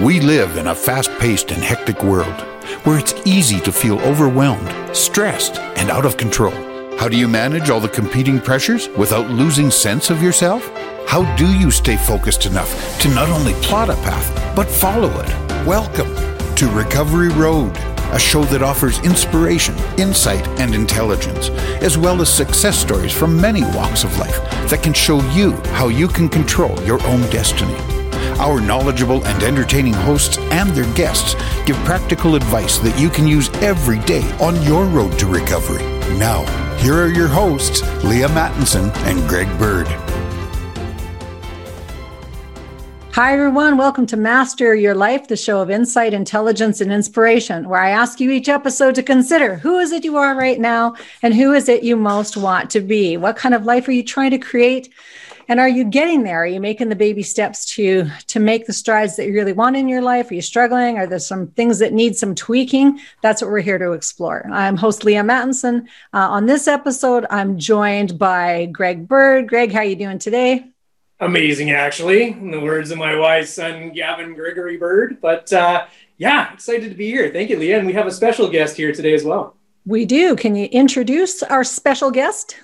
We live in a fast paced and hectic world where it's easy to feel overwhelmed, stressed, and out of control. How do you manage all the competing pressures without losing sense of yourself? How do you stay focused enough to not only plot a path, but follow it? Welcome to Recovery Road, a show that offers inspiration, insight, and intelligence, as well as success stories from many walks of life that can show you how you can control your own destiny. Our knowledgeable and entertaining hosts and their guests give practical advice that you can use every day on your road to recovery. Now, here are your hosts, Leaha Mattinson and Greg Bird. Hi, everyone. Welcome to Master Your Life, the show of insight, intelligence, and inspiration, where I ask you each episode to consider who is it you are right now and who is it you most want to be? What kind of life are you trying to create? And are you getting there? Are you making the baby steps to to make the strides that you really want in your life? Are you struggling? Are there some things that need some tweaking? That's what we're here to explore. I'm host Leaha Mattinson. Uh, on this episode, I'm joined by Greg Bird. Greg, how are you doing today? amazing, actually, in the words of my wise son, Gavin Gregory Bird. But uh, yeah, excited to be here. Thank you, Leaha. And we have a special guest here today as well. We do. Can you introduce our special guest?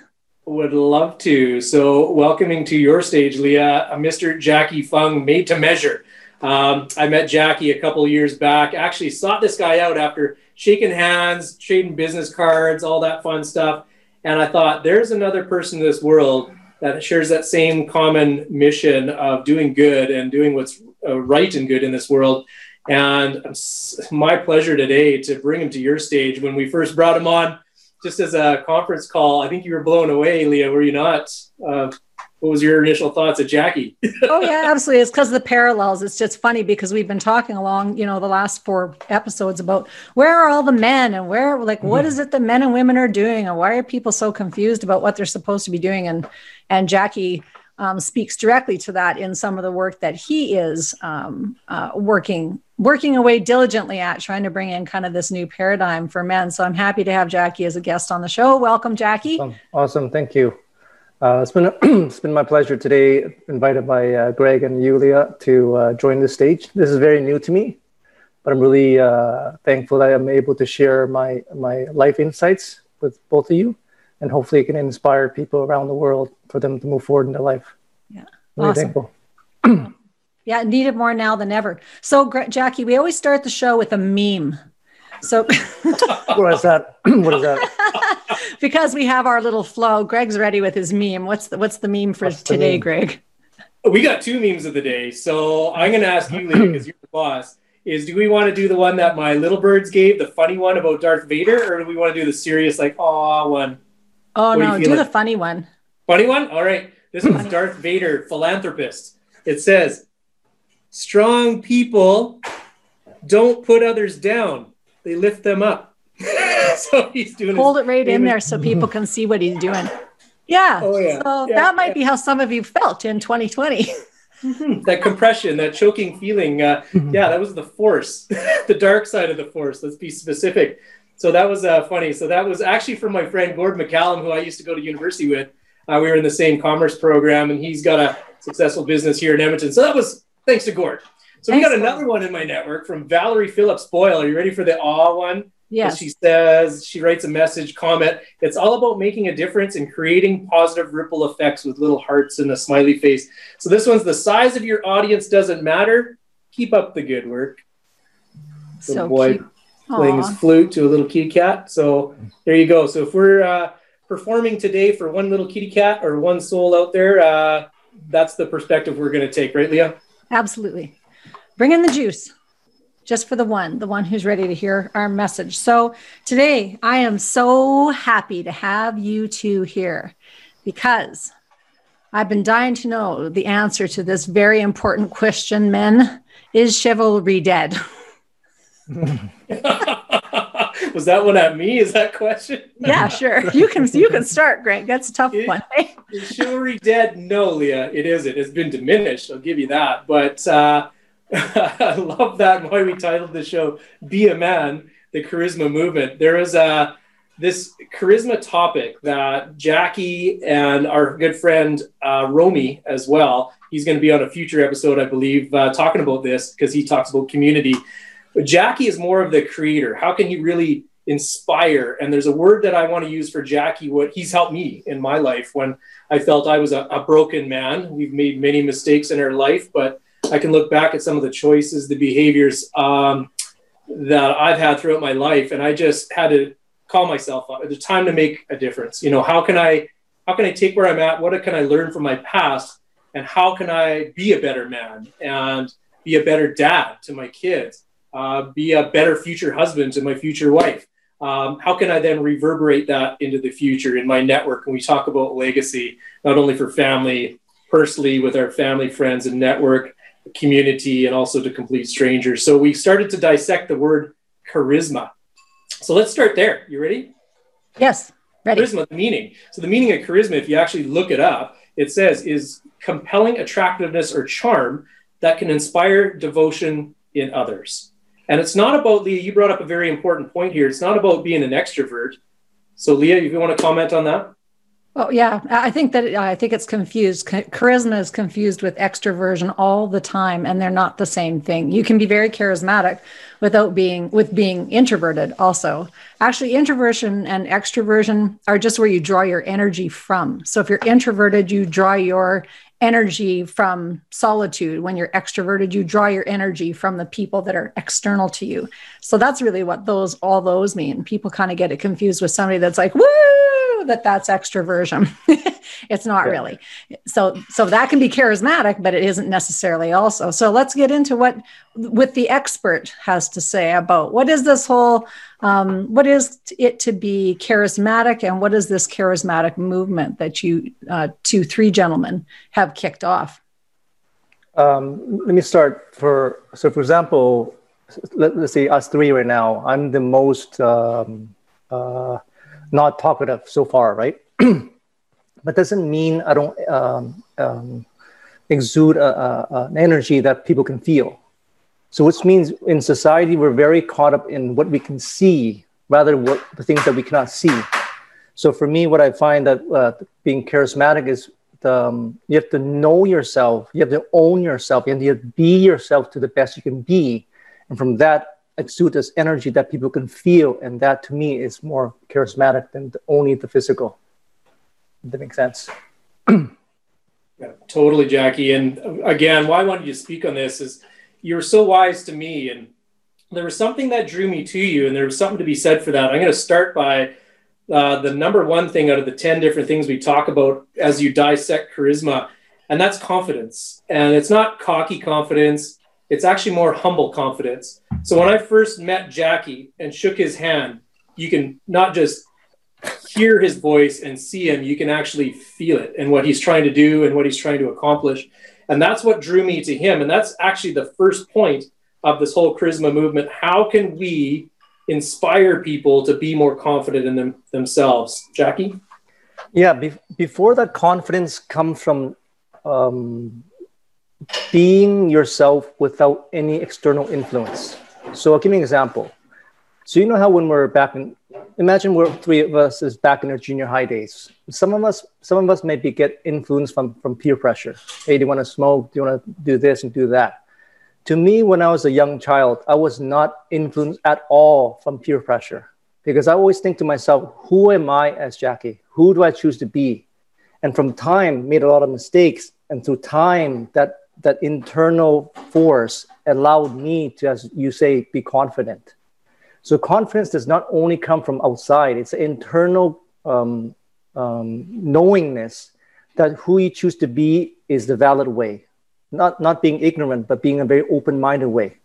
Would love to. So, welcoming to your stage, Leaha, Mr. Jacky Phung, made to measure. Um, I met Jacky a couple years back. Actually, sought this guy out after shaking hands, trading business cards, all that fun stuff. And I thought, there's another person in this world that shares that same common mission of doing good and doing what's uh, right and good in this world. And my pleasure today to bring him to your stage. When we first brought him on, just as a conference call, I think you were blown away, Leaha, were you not? Uh, what was your initial thoughts of Jacky? oh yeah, absolutely. It's because of the parallels. It's just funny because we've been talking along, you know, the last four episodes about where are all the men and where, like, what mm-hmm. is it that men and women are doing, and why are people so confused about what they're supposed to be doing? And and Jacky um, speaks directly to that in some of the work that he is um, uh, working working away diligently at trying to bring in kind of this new paradigm for men. So I'm happy to have Jacky as a guest on the show. Welcome, Jacky. Awesome. awesome. Thank you. Uh, it's been it's been my pleasure today, invited by uh, Greg and Yulia to uh, join the stage. This is very new to me, but I'm really uh, thankful that I'm able to share my my life insights with both of you, and hopefully it can inspire people around the world for them to move forward in their life. Yeah, really awesome. thankful. yeah, needed more now than ever. So, Jacky, we always start the show with a meme. So what is that? what is that? because we have our little flow. Greg's ready with his meme. What's the what's the meme for what's today, meme? Greg? We got two memes of the day. So I'm gonna ask you, Leaha, because you're the boss. Is do we want to do the one that my little birds gave, the funny one about Darth Vader, or do we want to do the serious, like, aw one? Oh what no, do, do the funny one. Funny one? All right. This one's Darth Vader, philanthropist. It says, Strong people don't put others down they lift them up. so he's doing hold it right in there so people can see what he's doing. Yeah. Oh, yeah. So yeah, that might yeah. be how some of you felt in 2020. Mm-hmm. that compression, that choking feeling. Uh, mm-hmm. yeah, that was the force, the dark side of the force. Let's be specific. So that was uh, funny. So that was actually from my friend Gord McCallum, who I used to go to university with. Uh, we were in the same commerce program, and he's got a successful business here in Edmonton. So that was thanks to Gord. So we got another one in my network from Valerie Phillips Boyle. Are you ready for the awe one? Yes. She says, she writes a message comment. It's all about making a difference and creating positive ripple effects with little hearts and a smiley face. So this one's the size of your audience doesn't matter. Keep up the good work. Little so boy. Playing his flute to a little kitty cat. So there you go. So if we're uh, performing today for one little kitty cat or one soul out there, uh, that's the perspective we're going to take, right, Leaha? Absolutely. Bring in the juice just for the one, the one who's ready to hear our message. So today, I am so happy to have you two here because I've been dying to know the answer to this very important question, men. Is chivalry dead? Was that one at me? Is that question? Yeah, sure. You can you can start, Greg. That's a tough it, one. is chivalry dead? No, Leaha, it isn't. It's been diminished. I'll give you that. But uh, I love that why we titled the show "Be a Man: The Charisma Movement." There is a this charisma topic that Jacky and our good friend uh, Romy as well. He's going to be on a future episode, I believe, uh, talking about this because he talks about community. But Jacky is more of the creator. How can he really inspire? And there's a word that I want to use for Jacky. What he's helped me in my life when I felt I was a, a broken man. We've made many mistakes in our life, but I can look back at some of the choices, the behaviors um, that I've had throughout my life, and I just had to call myself up. It's time to make a difference. You know, how can I how can I take where I'm at? What can I learn from my past? And how can I be a better man and be a better dad to my kids? Uh, be a better future husband to my future wife. Um, how can I then reverberate that into the future in my network? And we talk about legacy, not only for family, personally, with our family, friends, and network, community, and also to complete strangers. So we started to dissect the word charisma. So let's start there. You ready? Yes, ready. Charisma, the meaning. So the meaning of charisma, if you actually look it up, it says is compelling attractiveness or charm that can inspire devotion in others. And it's not about Leaha. You brought up a very important point here. It's not about being an extrovert. So Leaha, if you want to comment on that. Oh yeah, I think that I think it's confused. Charisma is confused with extroversion all the time, and they're not the same thing. You can be very charismatic without being with being introverted. Also, actually, introversion and extroversion are just where you draw your energy from. So if you're introverted, you draw your energy from solitude. When you're extroverted, you draw your energy from the people that are external to you. So that's really what those all those mean. People kind of get it confused with somebody that's like woo that that's extroversion. it's not yeah. really. So so that can be charismatic, but it isn't necessarily also. So let's get into what what the expert has to say about what is this whole um, what is it to be charismatic and what is this charismatic movement that you uh, two three gentlemen have kicked off um, let me start for so for example let, us say us three right now i'm the most um, uh, not talkative so far, right? but doesn't mean I don't um, um, exude a, a, an energy that people can feel. So, which means in society we're very caught up in what we can see rather than what the things that we cannot see. So, for me, what I find that uh, being charismatic is the, um, you have to know yourself, you have to own yourself, and you have to be yourself to the best you can be, and from that exude this energy that people can feel, and that to me is more charismatic than only the physical. Does that make sense? yeah, totally, Jacky. And again, why I wanted you to speak on this is you're so wise to me, and there was something that drew me to you, and there was something to be said for that. I'm going to start by uh, the number one thing out of the 10 different things we talk about as you dissect charisma, and that's confidence. And it's not cocky confidence, it's actually more humble confidence. So when I first met Jacky and shook his hand, you can not just hear his voice and see him, you can actually feel it and what he's trying to do and what he's trying to accomplish. And that's what drew me to him. And that's actually the first point of this whole charisma movement. How can we inspire people to be more confident in them, themselves? Jacky? Yeah, be- before that confidence comes from um, being yourself without any external influence. So I'll give you an example. So you know how when we're back in, imagine we're three of us is back in our junior high days. Some of us, some of us maybe get influence from from peer pressure. Hey, do you want to smoke? Do you want to do this and do that? To me, when I was a young child, I was not influenced at all from peer pressure because I always think to myself, who am I as Jacky? Who do I choose to be? And from time, made a lot of mistakes. And through time, that that internal force allowed me to, as you say, be confident. So confidence does not only come from outside; it's internal um, um, knowingness that who you choose to be is the valid way, not not being ignorant, but being a very open-minded way.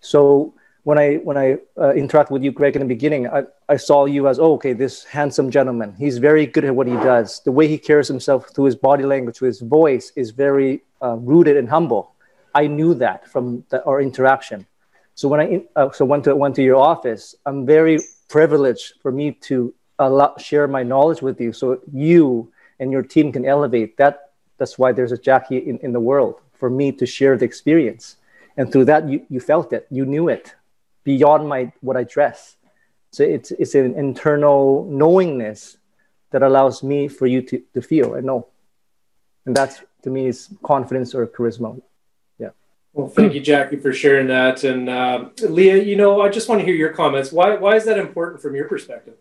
So when I when I uh, interact with you, Greg, in the beginning, I, I saw you as oh, okay, this handsome gentleman. He's very good at what he does. The way he carries himself through his body language, through his voice, is very uh, rooted and humble. I knew that from the, our interaction. So when I uh, so went to went to your office, I'm very privileged for me to allow, share my knowledge with you, so you and your team can elevate. That that's why there's a Jacky in, in the world for me to share the experience, and through that you you felt it, you knew it, beyond my what I dress. So it's it's an internal knowingness that allows me for you to, to feel and know. And that's to me is confidence or charisma. Yeah. Well, thank you, Jacky, for sharing that. And uh, Leaha, you know, I just want to hear your comments. Why why is that important from your perspective?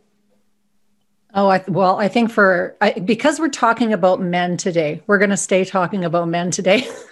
Oh, I, well, I think for I, because we're talking about men today, we're going to stay talking about men today.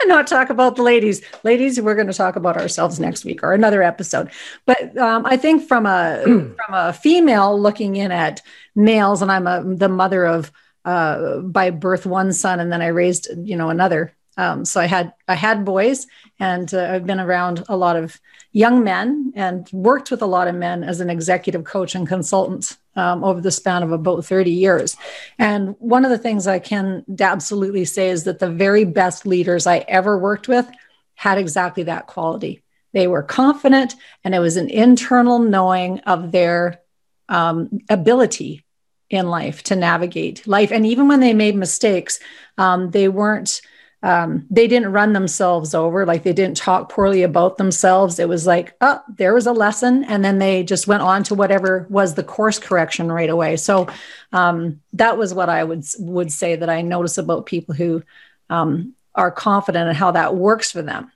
and not talk about the ladies. Ladies, we're going to talk about ourselves next week or another episode. But um, I think from a from a female looking in at males, and I'm a, the mother of uh, by birth one son, and then I raised you know another. Um, so I had I had boys, and uh, I've been around a lot of young men and worked with a lot of men as an executive coach and consultant um, over the span of about 30 years. And one of the things I can absolutely say is that the very best leaders I ever worked with had exactly that quality. They were confident, and it was an internal knowing of their um, ability in life to navigate life. And even when they made mistakes, um, they weren't um, they didn't run themselves over like they didn't talk poorly about themselves. It was like oh there was a lesson and then they just went on to whatever was the course correction right away. So um, that was what i would would say that i notice about people who um, are confident in how that works for them.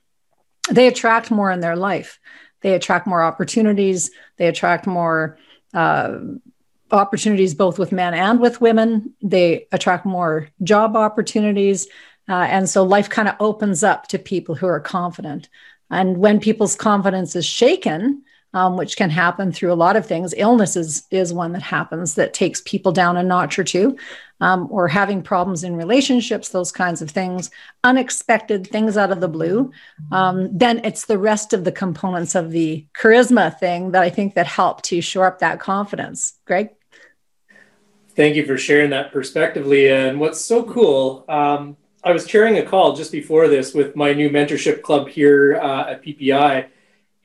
They attract more in their life. They attract more opportunities. They attract more uh, opportunities both with men and with women. They attract more job opportunities uh, and so life kind of opens up to people who are confident. And when people's confidence is shaken, um, which can happen through a lot of things, illness is, is one that happens that takes people down a notch or two, um, or having problems in relationships, those kinds of things, unexpected things out of the blue. Um, then it's the rest of the components of the charisma thing that I think that help to shore up that confidence. Greg? Thank you for sharing that perspective, Leaha. And what's so cool, um, I was chairing a call just before this with my new mentorship club here uh, at PPI,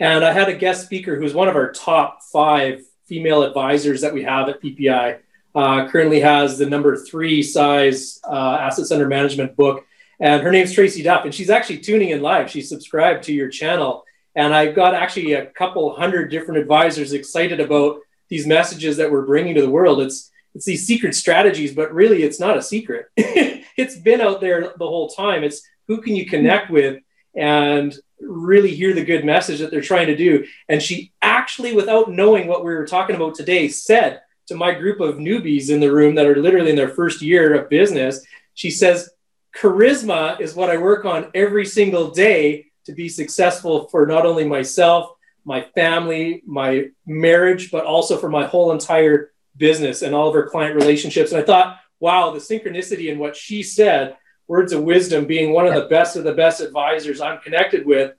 and I had a guest speaker who's one of our top five female advisors that we have at PPI. Uh, currently has the number three size uh, assets under management book, and her name's Tracy Duff, and she's actually tuning in live. She's subscribed to your channel, and I've got actually a couple hundred different advisors excited about these messages that we're bringing to the world. It's it's these secret strategies, but really it's not a secret. it's been out there the whole time. It's who can you connect with and really hear the good message that they're trying to do. And she actually, without knowing what we were talking about today, said to my group of newbies in the room that are literally in their first year of business, she says, Charisma is what I work on every single day to be successful for not only myself, my family, my marriage, but also for my whole entire business and all of her client relationships. And I thought, wow, the synchronicity in what she said, words of wisdom, being one of the best of the best advisors I'm connected with,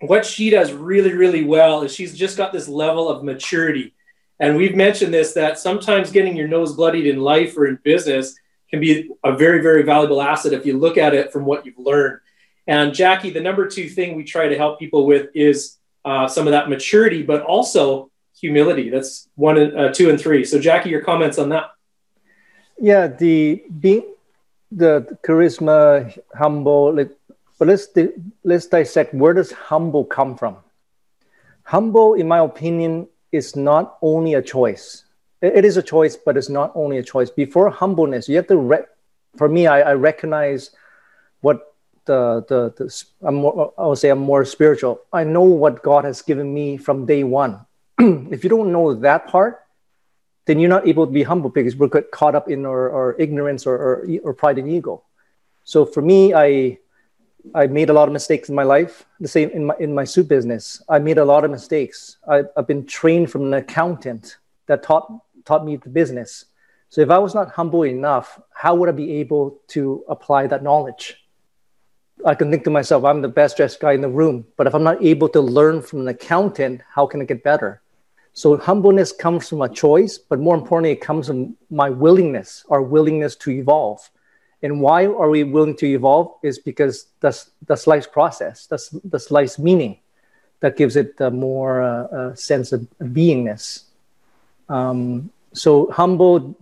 what she does really, really well is she's just got this level of maturity. And we've mentioned this that sometimes getting your nose bloodied in life or in business can be a very, very valuable asset if you look at it from what you've learned. And Jacky, the number two thing we try to help people with is uh, some of that maturity, but also humility. That's one, and, uh, two, and three. So, Jacky, your comments on that? Yeah, the being the charisma, humble. Like, but let's let's dissect. Where does humble come from? Humble, in my opinion, is not only a choice. it, is a choice, but it's not only a choice. Before humbleness, you have to. Re- for me, I, I recognize what the, the, the I'm more, I would say I'm more spiritual. I know what God has given me from day one. if you don't know that part, then you're not able to be humble because we're caught up in our, our ignorance or, or, or pride and ego. So for me, I I made a lot of mistakes in my life. The same in my in my soup business. I made a lot of mistakes. I, I've been trained from an accountant that taught taught me the business. So if I was not humble enough, how would I be able to apply that knowledge? I can think to myself, I'm the best dressed guy in the room, but if I'm not able to learn from an accountant, how can I get better? So humbleness comes from a choice, but more importantly, it comes from my willingness, our willingness to evolve. And why are we willing to evolve? Is because that's that's life's process. That's that's life's meaning. That gives it a more uh, uh, sense of beingness. Um, so humble,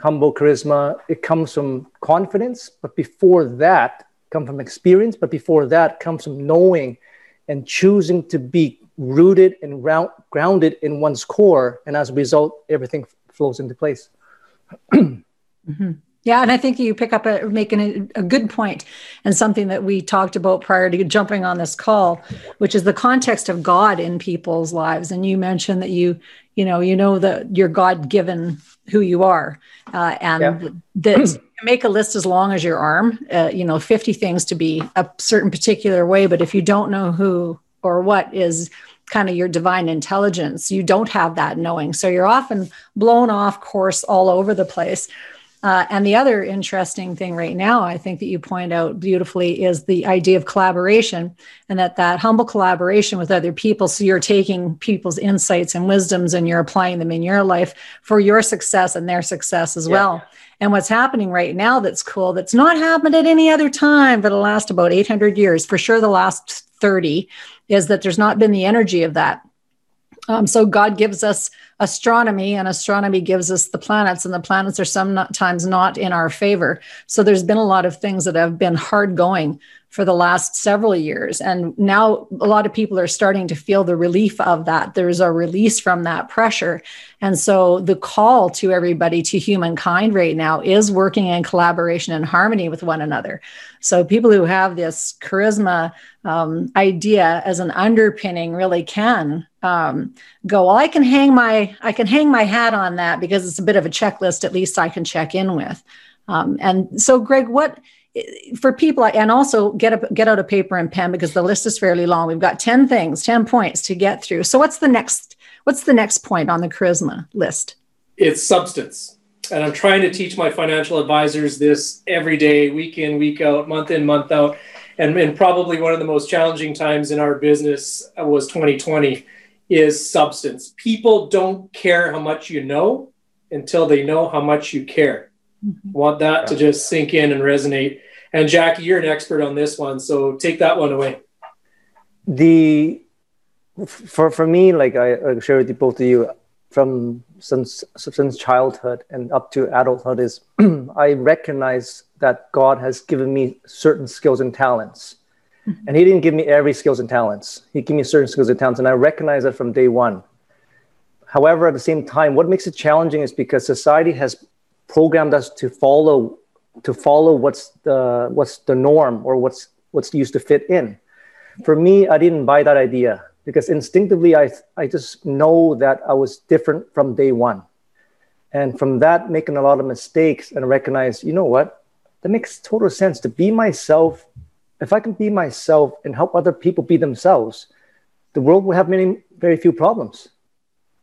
humble charisma, it comes from confidence, but before that, come from experience. But before that, comes from knowing and choosing to be rooted and round, grounded in one's core, and as a result, everything flows into place. mm-hmm. Yeah, and I think you pick up a making a, a, good point and something that we talked about prior to jumping on this call, which is the context of God in people's lives. And you mentioned that you, you know, you know that you're God given who you are, uh, and yeah. that make a list as long as your arm. Uh, you know, fifty things to be a certain particular way, but if you don't know who or what is kind of your divine intelligence, you don't have that knowing. So you're often blown off course all over the place. Uh, and the other interesting thing right now, I think that you point out beautifully, is the idea of collaboration, and that that humble collaboration with other people. So you're taking people's insights and wisdoms, and you're applying them in your life for your success and their success as yeah. well. And what's happening right now that's cool, that's not happened at any other time for the last about 800 years, for sure the last 30, is that there's not been the energy of that um, so God gives us astronomy, and astronomy gives us the planets, and the planets are sometimes not in our favor. So there's been a lot of things that have been hard going for the last several years. And now a lot of people are starting to feel the relief of that. There's a release from that pressure. And so the call to everybody, to humankind right now, is working in collaboration and harmony with one another. So people who have this charisma um, idea as an underpinning really can um, go, well, I can hang my I can hang my hat on that because it's a bit of a checklist, at least I can check in with. Um, and so, Greg, what for people and also get a, get out a paper and pen because the list is fairly long. We've got 10 things 10 points to get through. So what's the next what's the next point on the charisma list? It's substance. And i'm trying to teach my financial advisors this every day week in week out month in month out. And, and probably one of the most challenging times in our business was 2020 is substance. People don't care how much you know until they know how much you care. Mm-hmm. want that to just sink in and resonate and Jacky, you're an expert on this one, so take that one away. The for for me, like I, I share with both of you, from since since childhood and up to adulthood, is I recognize that God has given me certain skills and talents. Mm-hmm. And he didn't give me every skills and talents. He gave me certain skills and talents, and I recognize that from day one. However, at the same time, what makes it challenging is because society has programmed us to follow to follow what's the what's the norm or what's what's used to fit in. For me, I didn't buy that idea because instinctively I I just know that I was different from day one. And from that, making a lot of mistakes and recognize, you know what, that makes total sense to be myself. If I can be myself and help other people be themselves, the world will have many, very few problems.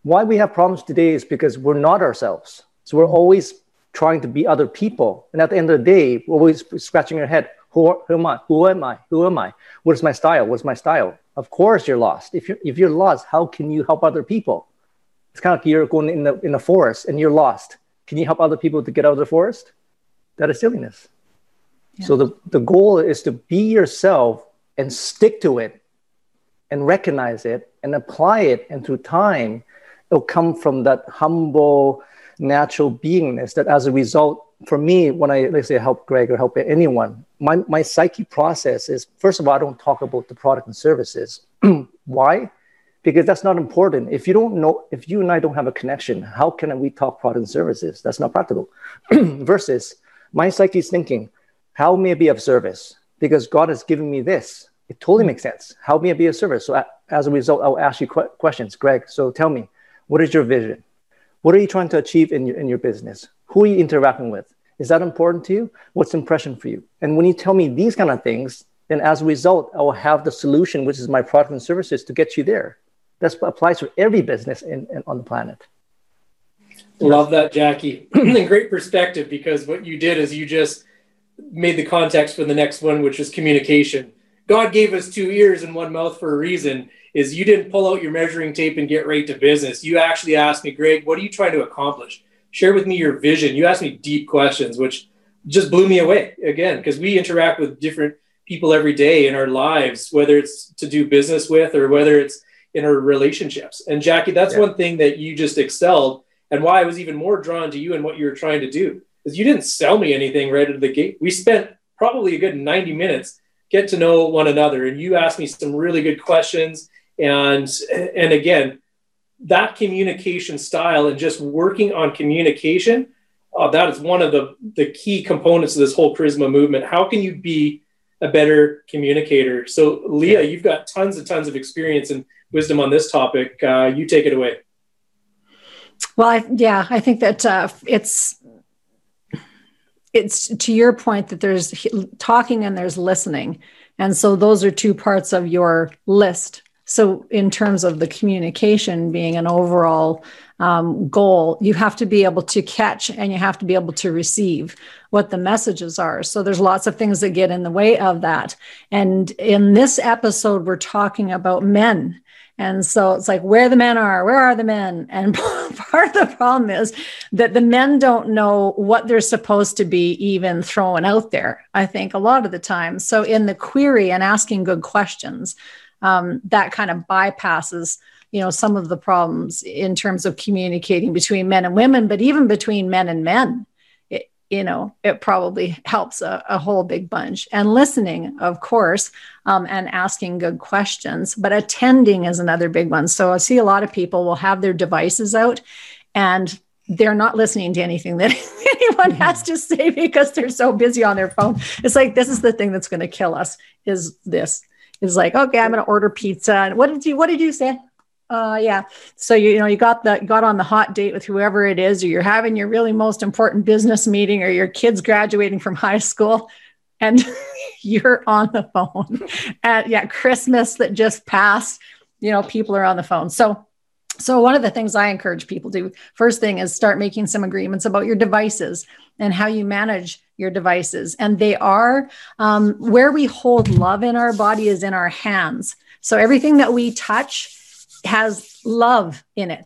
Why we have problems today is because we're not ourselves. So we're always trying to be other people. And at the end of the day, always scratching your head. Who, who am I? Who am I? Who am I? What is my style? What's my style? Of course you're lost. If you're, if you're lost, how can you help other people? It's kind of like you're going in the, in the forest and you're lost. Can you help other people to get out of the forest? That is silliness. Yeah. So the, the goal is to be yourself and stick to it and recognize it and apply it. And through time, it'll come from that humble, natural beingness that as a result, for me, when I let's say help Greg or help anyone, my, my psyche process is first of all, I don't talk about the product and services. Why? Because that's not important. If you don't know, if you and I don't have a connection, how can we talk product and services? That's not practical. Versus my psyche is thinking, how may I be of service? Because God has given me this. It totally makes sense. How may I be of service? So as a result, I'll ask you questions. Greg, so tell me, what is your vision? What are you trying to achieve in your, in your business? Who are you interacting with? Is that important to you? What's impression for you? And when you tell me these kind of things, then as a result, I will have the solution, which is my product and services, to get you there. That applies to every business in, in, on the planet. Love that, Jacky. and Great perspective because what you did is you just made the context for the next one, which is communication. God gave us two ears and one mouth for a reason is you didn't pull out your measuring tape and get right to business. You actually asked me, Greg, what are you trying to accomplish? Share with me your vision. You asked me deep questions, which just blew me away again, because we interact with different people every day in our lives, whether it's to do business with or whether it's in our relationships. And Jacky, that's yeah. one thing that you just excelled and why I was even more drawn to you and what you were trying to do is you didn't sell me anything right out of the gate. We spent probably a good 90 minutes get to know one another and you asked me some really good questions And and again, that communication style and just working on communication, uh, that is one of the the key components of this whole charisma movement. How can you be a better communicator? So, Leaha, you've got tons and tons of experience and wisdom on this topic. Uh, you take it away. Well, I, yeah, I think that uh, it's it's to your point that there's talking and there's listening, and so those are two parts of your list. So, in terms of the communication being an overall um, goal, you have to be able to catch and you have to be able to receive what the messages are. So, there's lots of things that get in the way of that. And in this episode, we're talking about men and so it's like where the men are, where are the men? And part of the problem is that the men don't know what they're supposed to be even throwing out there, I think, a lot of the time. So in the query and asking good questions, um, that kind of bypasses you know some of the problems in terms of communicating between men and women but even between men and men you know, it probably helps a, a whole big bunch. And listening, of course, um, and asking good questions, but attending is another big one. So I see a lot of people will have their devices out and they're not listening to anything that anyone has to say because they're so busy on their phone. It's like, this is the thing that's going to kill us is this is like, okay, I'm going to order pizza. And what did you, what did you say? Uh, yeah. So you, you know you got the got on the hot date with whoever it is, or you're having your really most important business meeting, or your kids graduating from high school, and you're on the phone. At yeah, Christmas that just passed, you know, people are on the phone. So so one of the things I encourage people to first thing is start making some agreements about your devices and how you manage your devices. And they are um, where we hold love in our body is in our hands. So everything that we touch has love in it.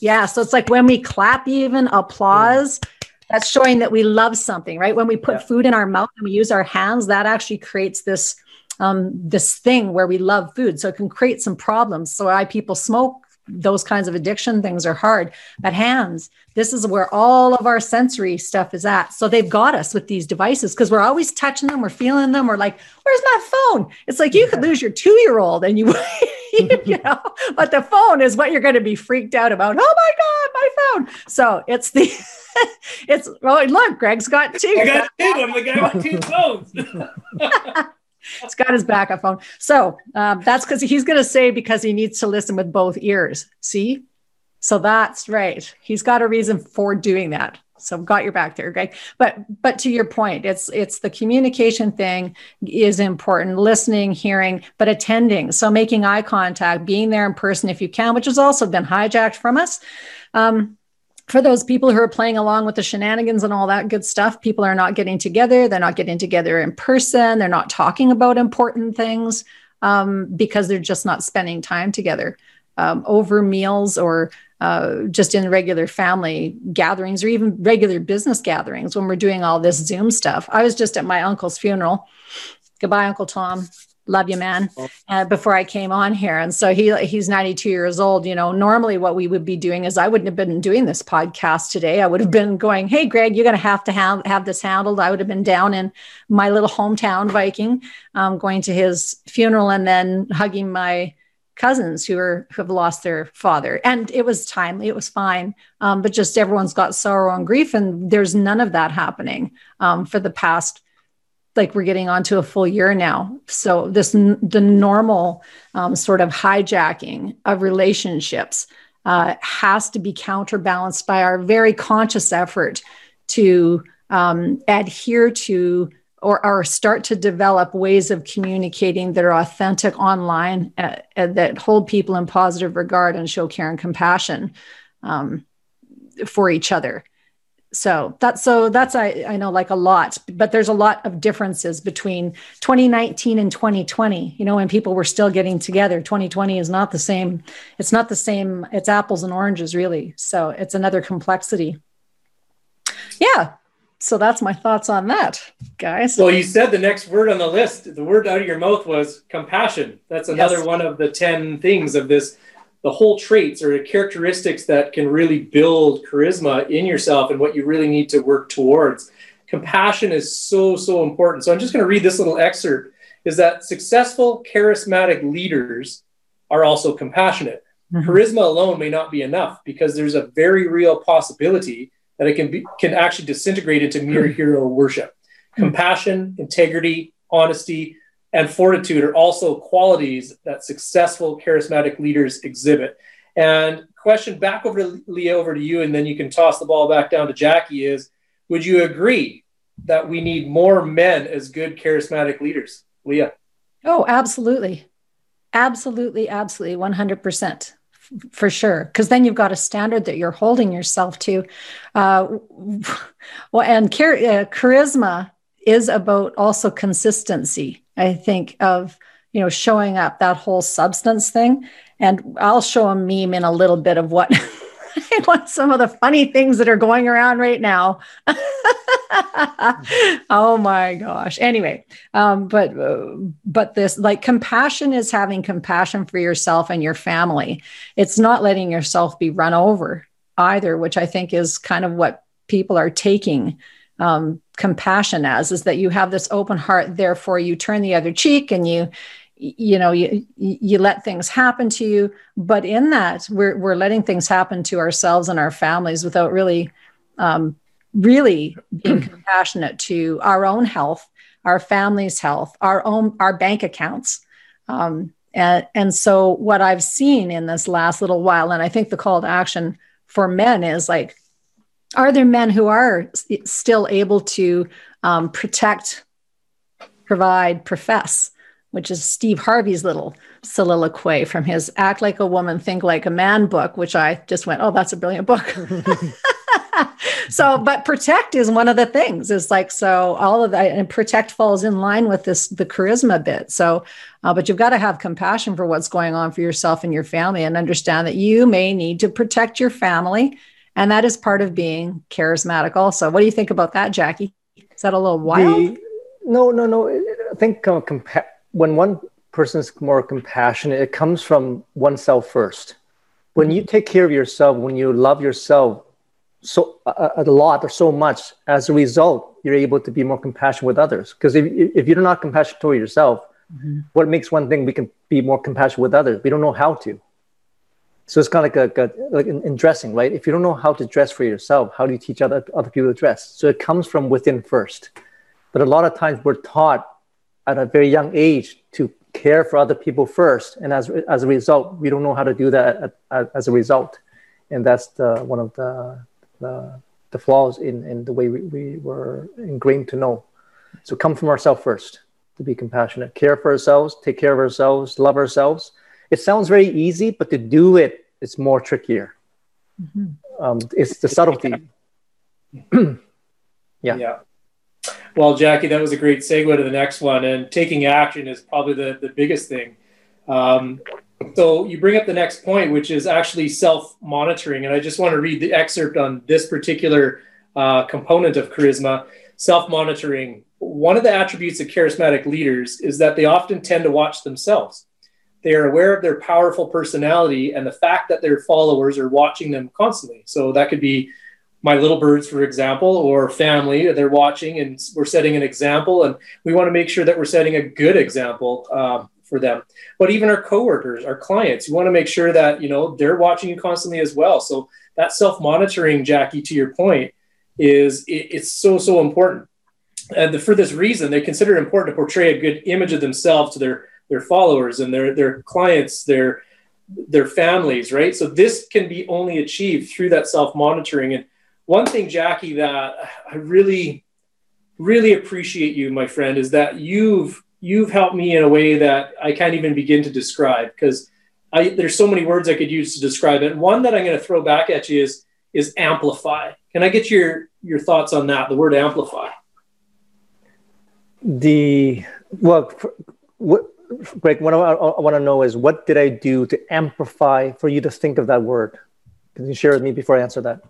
Yeah. So it's like when we clap, even applause, that's showing that we love something, right? When we put yeah. food in our mouth and we use our hands, that actually creates this um, this thing where we love food. So it can create some problems. So why people smoke those kinds of addiction things are hard. But hands, this is where all of our sensory stuff is at. So they've got us with these devices because we're always touching them, we're feeling them, we're like, where's my phone? It's like you could lose your two year old and you, you know, but the phone is what you're going to be freaked out about. Oh my God, my phone. So it's the, it's, well, look, Greg's got two. I got two. I'm the guy with two phones. It's got his backup phone. So um, that's because he's going to say because he needs to listen with both ears. See? So that's right. He's got a reason for doing that. So got your back there, Greg. But but to your point, it's it's the communication thing is important. Listening, hearing, but attending. So making eye contact, being there in person if you can, which has also been hijacked from us. Um, for those people who are playing along with the shenanigans and all that good stuff, people are not getting together. They're not getting together in person. They're not talking about important things um, because they're just not spending time together um, over meals or uh, just in regular family gatherings or even regular business gatherings when we're doing all this Zoom stuff. I was just at my uncle's funeral. Goodbye, Uncle Tom love you man uh, before i came on here. And so he he's 92 years old you know normally what we would be doing is i wouldn't have been doing this podcast today. I would have been going hey greg you're going to have to have, have this handled. I would have been down in my little hometown viking um, going to his funeral and then hugging my cousins who are who have lost their father. And it was timely it was fine um, but just everyone's got sorrow and grief and there's none of that happening um, for the past like we're getting onto a full year now. So this the normal um, sort of hijacking of relationships uh, has to be counterbalanced by our very conscious effort to um, adhere to or, or start to develop ways of communicating that are authentic online uh, uh, that hold people in positive regard and show care and compassion um, for each other so that's so that's I, I know like a lot but there's a lot of differences between 2019 and 2020 you know when people were still getting together. 2020 is not the same it's not the same it's apples and oranges really. So it's another complexity. Yeah so that's my thoughts on that guys. Well you said the next word on the list the word out of your mouth was compassion. That's another yes. one of the 10 things of this the whole traits or the characteristics that can really build charisma in yourself and what you really need to work towards. Compassion is so, so important. So I'm just going to read this little excerpt is that successful charismatic leaders are also compassionate. Mm-hmm. Charisma alone may not be enough because there's a very real possibility that it can be can actually disintegrate into mere hero worship. Compassion, integrity, honesty, and fortitude are also qualities that successful charismatic leaders exhibit. And question back over to Leaha, over to you, and then you can toss the ball back down to Jacky is would you agree that we need more men as good charismatic leaders? Leaha. Oh, absolutely. Absolutely, absolutely, 100% for sure because then you've got a standard that you're holding yourself to uh, well and char- uh, charisma is about also consistency i think of you know showing up that whole substance thing and i'll show a meme in a little bit of what what some of the funny things that are going around right now. oh my gosh. Anyway, um, but uh, but this like compassion is having compassion for yourself and your family. It's not letting yourself be run over either, which I think is kind of what people are taking um, compassion as is that you have this open heart therefore you. Turn the other cheek and you you know you you let things happen to you. But in that we're we're letting things happen to ourselves and our families without really um, really being compassionate to our own health our family's health our own our bank accounts. Um, and and so what i've seen in this last little while and i think the call to action for men is like are there men who are still able to um, protect provide profess which is Steve Harvey's little soliloquy from his Act Like a Woman, Think Like a Man book, which I just went, oh, that's a brilliant book. so, but protect is one of the things. It's like, so all of that, and protect falls in line with this, the charisma bit. So, uh, but you've got to have compassion for what's going on for yourself and your family and understand that you may need to protect your family. And that is part of being charismatic also. What do you think about that, Jacky? Is that a little wild? The, no, no, no. I think uh, compa- when one person is more compassionate, it comes from oneself first. When you take care of yourself, when you love yourself so a, a lot or so much, as a result, you're able to be more compassionate with others. Because if, if you're not compassionate toward yourself, mm-hmm. what makes one thing we can be more compassionate with others? We don't know how to. So it's kind of like a, like in, in, dressing, right? If you don't know how to dress for yourself, how do you teach other other people to dress? So it comes from within first. But a lot of times we're taught at a very young age to care for other people first. And as, as a result, we don't know how to do that at, at, as a result. And that's the, one of the, the, the flaws in, in the way we, we were ingrained to know. So come from ourselves first to be compassionate, care for ourselves, take care of ourselves, love ourselves. It sounds very easy, but to do it, it's more trickier. Mm-hmm. Um, it's the subtlety. yeah. Yeah. Well, Jacky, that was a great segue to the next one. And taking action is probably the, the biggest thing. Um, so you bring up the next point, which is actually self monitoring. And I just want to read the excerpt on this particular uh, component of charisma self monitoring. One of the attributes of charismatic leaders is that they often tend to watch themselves. They are aware of their powerful personality and the fact that their followers are watching them constantly. So that could be my little birds, for example, or family, they're watching and we're setting an example, and we want to make sure that we're setting a good example um, for them. But even our coworkers, our clients, you want to make sure that you know they're watching you constantly as well. So that self-monitoring, Jacky, to your point, is it, it's so so important. And the, for this reason, they consider it important to portray a good image of themselves to their their followers and their their clients, their their families, right? So this can be only achieved through that self-monitoring and one thing, Jacky, that I really, really appreciate you, my friend, is that you've you've helped me in a way that I can't even begin to describe because there's so many words I could use to describe it. And one that I'm going to throw back at you is is amplify. Can I get your your thoughts on that? The word amplify. The well, what Greg, what I, I want to know is what did I do to amplify for you to think of that word? Can you share with me before I answer that?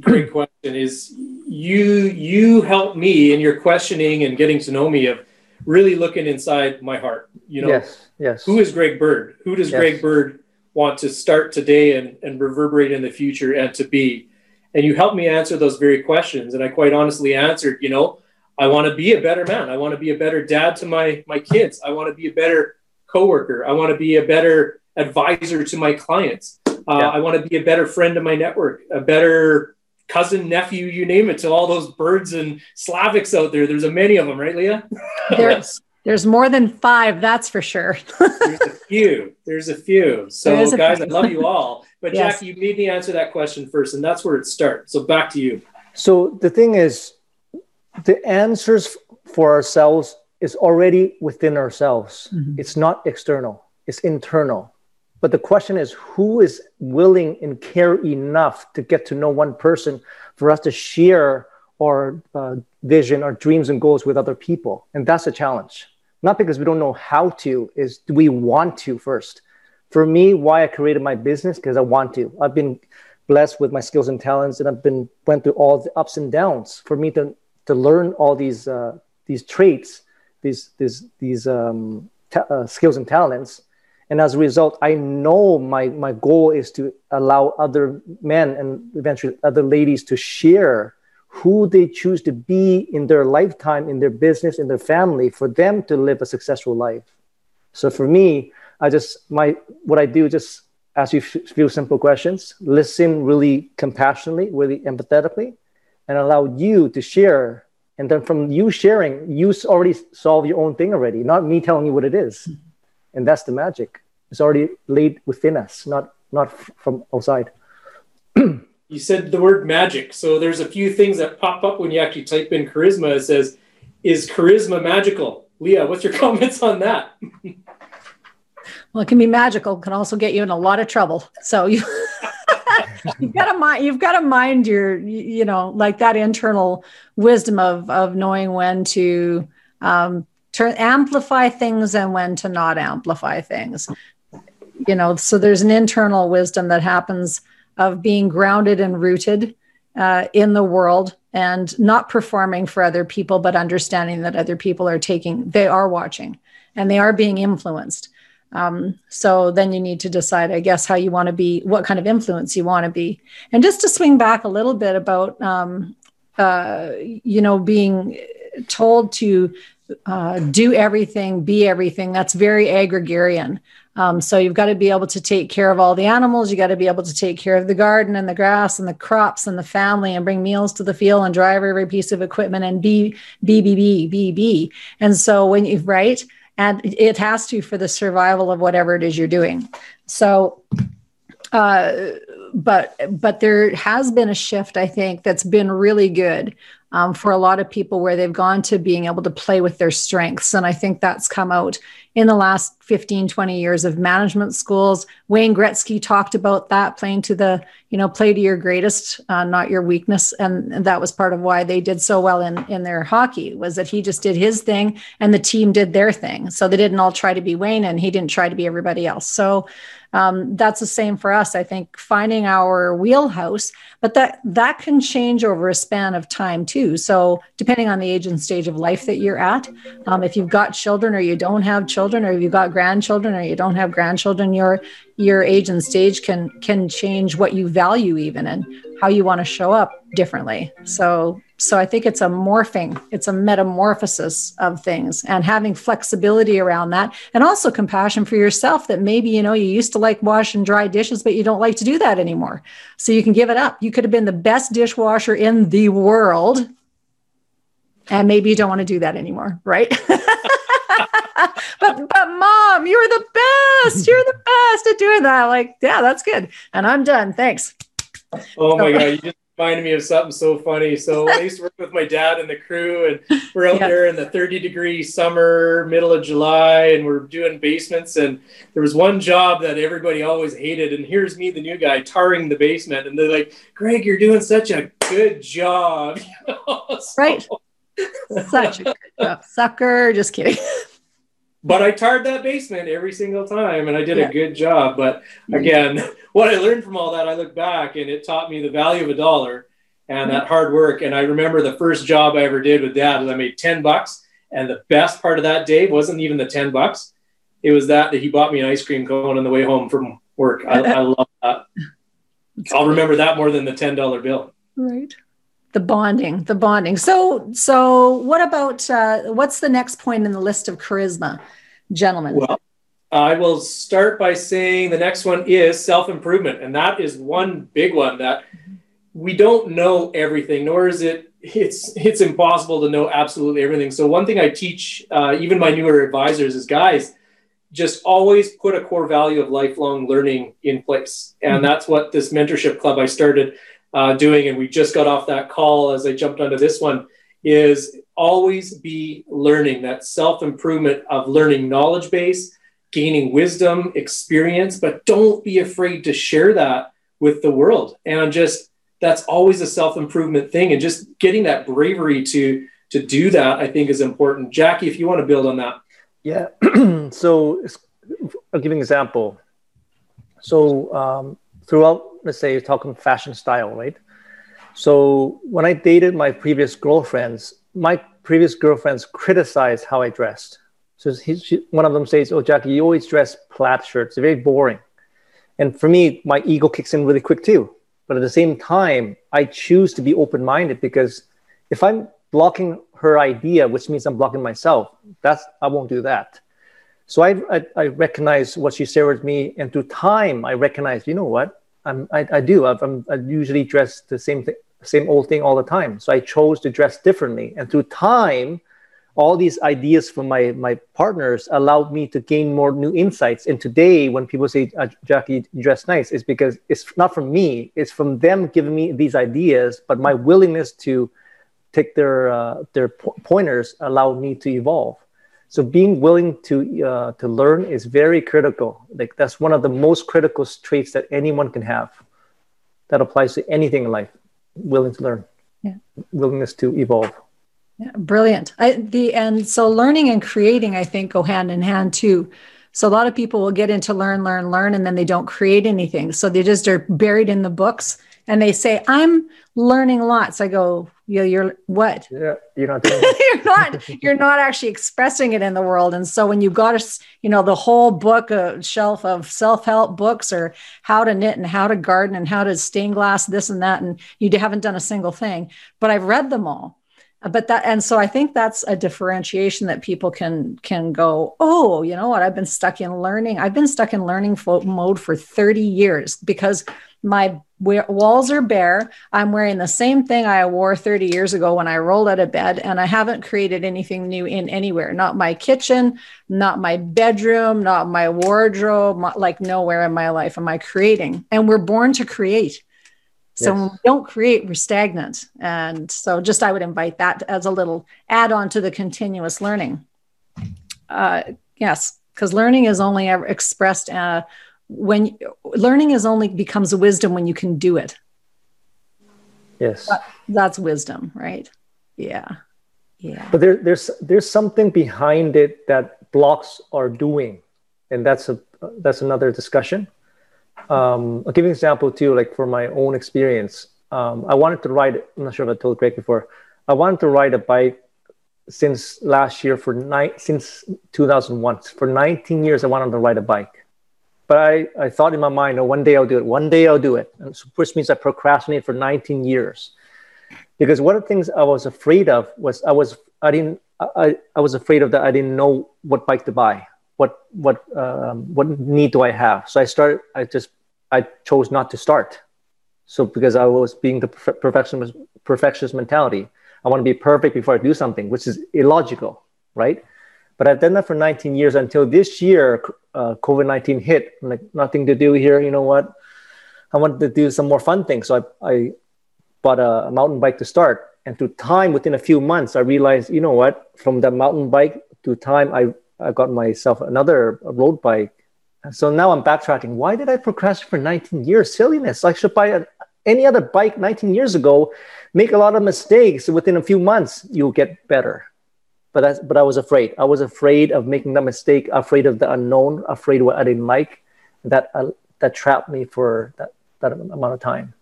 great question is you you help me in your questioning and getting to know me of really looking inside my heart you know yes yes who is greg bird who does yes. greg bird want to start today and, and reverberate in the future and to be and you helped me answer those very questions and i quite honestly answered you know i want to be a better man i want to be a better dad to my my kids i want to be a better coworker i want to be a better advisor to my clients. Uh, yeah. I want to be a better friend to my network, a better cousin, nephew, you name it, to all those birds and Slavics out there. There's a many of them, right, Leaha? There's there's more than five, that's for sure. there's a few. There's a few. So, a guys, few. I love you all. But yes. Jacky, you made me answer that question first, and that's where it starts. So back to you. So the thing is, the answers for ourselves is already within ourselves. Mm-hmm. It's not external. It's internal. But the question is, who is willing and care enough to get to know one person for us to share our uh, vision, our dreams and goals with other people? And that's a challenge not because we don't know how to is do we want to first for me why i created my business because i want to i've been blessed with my skills and talents and i've been went through all the ups and downs for me to to learn all these uh, these traits these these these um, ta- uh, skills and talents. And as a result i know my my goal is to allow other men and eventually other ladies to share who they choose to be in their lifetime, in their business, in their family, for them to live a successful life. So for me, I just my what I do just ask you a few simple questions, listen really compassionately, really empathetically, and allow you to share. And then from you sharing, you already solve your own thing already, not me telling you what it is. And that's the magic. It's already laid within us, not not from outside. you said the word magic. So there's a few things that pop up when you actually type in charisma. It says, "Is charisma magical?" Leaha, what's your comments on that? well, it can be magical. It can also get you in a lot of trouble. So you. you've got to mind you've got to mind your you know like that internal wisdom of of knowing when to um turn amplify things and when to not amplify things you know so there's an internal wisdom that happens of being grounded and rooted uh, in the world and not performing for other people, but understanding that other people are taking, they are watching and they are being influenced. Um, so then you need to decide, I guess, how you want to be, what kind of influence you want to be. And just to swing back a little bit about, um, uh, you know, being told to uh, do everything, be everything, that's very agrarian. Um, so you've got to be able to take care of all the animals. You got to be able to take care of the garden and the grass and the crops and the family and bring meals to the field and drive every piece of equipment and be, be, be, be, be, be. And so when you, right. And it has to for the survival of whatever it is you're doing. So, uh, but but there has been a shift i think that's been really good um, for a lot of people where they've gone to being able to play with their strengths. And I think that's come out in the last 15, 20 years of management schools. Wayne Gretzky talked about that playing to the, you know, play to your greatest, uh, not your weakness. And, that was part of why they did so well in, in their hockey was that he just did his thing and the team did their thing. So they didn't all try to be Wayne and he didn't try to be everybody else. So um, that's the same for us. I think finding our wheelhouse, but that that can change over a span of time too. So depending on the age and stage of life that you're at, um, if you've got children or you don't have children, or you've got grandchildren or you don't have grandchildren, your your age and stage can can change what you value even and how you want to show up differently. So so I think it's a morphing, it's a metamorphosis of things and having flexibility around that and also compassion for yourself that maybe, you know, you used to like wash and dry dishes, but you don't like to do that anymore. So you can give it up. You could have been the best dishwasher in the world. And maybe you don't want to do that anymore, right? but but mom, you're the best. You're the best at doing that. Like, yeah, that's good. And I'm done. Thanks. Oh my God. You just reminded me of something so funny. So I used to work with my dad and the crew, and we're out yeah. there in the 30 degree summer, middle of July, and we're doing basements. And there was one job that everybody always hated. And here's me, the new guy, tarring the basement. And they're like, Greg, you're doing such a good job. so, right. Such a good job. Sucker. Just kidding. but I tarred that basement every single time and I did yeah. a good job. But mm-hmm. again, what I learned from all that, I look back and it taught me the value of a dollar and that mm-hmm. hard work. And I remember the first job I ever did with dad was I made 10 bucks. And the best part of that day wasn't even the 10 bucks. It was that that he bought me an ice cream cone on the way home from work. I, I love that. I'll remember that more than the $10 bill. Right the bonding the bonding so so what about uh, what's the next point in the list of charisma gentlemen well I will start by saying the next one is self improvement. And that is one big one that we don't know everything, nor is it. It's it's impossible to know absolutely everything. So one thing I teach uh, even my newer advisors is guys, just always put a core value of lifelong learning in place, and mm-hmm. that's what this mentorship club I started uh, doing. And we just got off that call as I jumped onto this one. Is always be learning that self improvement of learning knowledge base, gaining wisdom, experience, but don't be afraid to share that with the world. And just that's always a self improvement thing, and just getting that bravery to to do that, I think, is important. Jacky, if you want to build on that. Yeah. so I'll give an example. So um, throughout, let's say, talking fashion style, right? So when I dated my previous girlfriends, my previous girlfriends criticized how I dressed. So he, she, one of them says, "Oh, Jacky, you always dress plaid shirts. They're very boring." And for me, my ego kicks in really quick too. But at the same time, I choose to be open-minded because if I'm blocking her idea, which means I'm blocking myself, that's I won't do that. So I, I, I recognize what she shared with me, and through time, I recognize, you know what, I'm, I, I do. i am I usually dress the same thing, same old thing all the time. So I chose to dress differently, and through time, all these ideas from my my partners allowed me to gain more new insights. And today, when people say, uh, "Jacky, you dress nice," it's because it's not from me; it's from them giving me these ideas. But my willingness to take their uh, their po- pointers allowed me to evolve. So being willing to uh, to learn is very critical. Like that's one of the most critical traits that anyone can have. That applies to anything in life. Willing to learn. Yeah. Willingness to evolve. Yeah, brilliant. I, the and so learning and creating, I think, go hand in hand too. So a lot of people will get into learn, learn, learn, and then they don't create anything. So they just are buried in the books and they say, I'm learning lots. I go, yeah, you're what? Yeah, you're not. you're not. You're not actually expressing it in the world. And so when you've got a, you know, the whole book, a shelf of self-help books, or how to knit and how to garden and how to stained glass, this and that, and you haven't done a single thing, but I've read them all. Uh, but that, and so I think that's a differentiation that people can can go. Oh, you know what? I've been stuck in learning. I've been stuck in learning mode for 30 years because my walls are bare. I'm wearing the same thing I wore 30 years ago when I rolled out of bed, and I haven't created anything new in anywhere. Not my kitchen, not my bedroom, not my wardrobe, like nowhere in my life am I creating. And we're born to create. So yes. when we don't create, we're stagnant. And so just I would invite that as a little add on to the continuous learning. Uh, yes, because learning is only ever expressed uh, when learning is only becomes wisdom when you can do it. Yes. That, that's wisdom right? Yeah. Yeah. But there, there's there's something behind it that blocks our doing. And that's a that's another discussion. Um, i'll give you an example too like for my own experience. Um, i wanted to ride i'm not sure if i told greg before i wanted to ride a bike since last year for nine since 2001 for 19 years i wanted to ride a bike but I, I thought in my mind, oh, one day I'll do it. One day I'll do it. And so, which means I procrastinated for 19 years. Because one of the things I was afraid of was I was I didn't I, I was afraid of that I didn't know what bike to buy. What what um, what need do I have? So I started. I just I chose not to start. So because I was being the perfectionist perfectionist mentality, I want to be perfect before I do something, which is illogical, right? But I've done that for 19 years until this year, uh, COVID 19 hit. I'm like, nothing to do here. You know what? I wanted to do some more fun things. So I, I bought a, mountain bike to start. And through time, within a few months, I realized, you know what? From that mountain bike to time, I, I got myself another road bike. So now I'm backtracking. Why did I procrastinate for 19 years? Silliness. I should buy any other bike 19 years ago, make a lot of mistakes. Within a few months, you'll get better but that's but I was afraid. I was afraid of making that mistake, afraid of the unknown, afraid of what I didn't like. That uh, that trapped me for that that amount of time.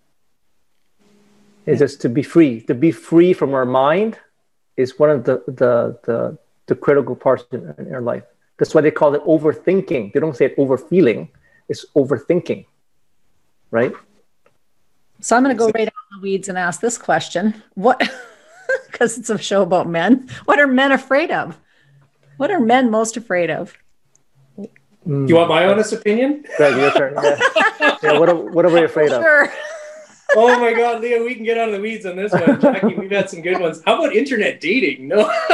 It's just to be free. To be free from our mind is one of the the the, the critical parts in, in our life. That's why they call it overthinking. They don't say it overfeeling. It's overthinking, right? So I'm going to go right out in the weeds and ask this question: What? because it's a show about men. What are men afraid of? What are men most afraid of? Do you want my honest opinion? Greg, your turn. Yeah. yeah what, are, what are we afraid of? Sure. oh my God, Leaha, we can get out of the weeds on this one. Jacky, we've had some good ones. How about internet dating? No.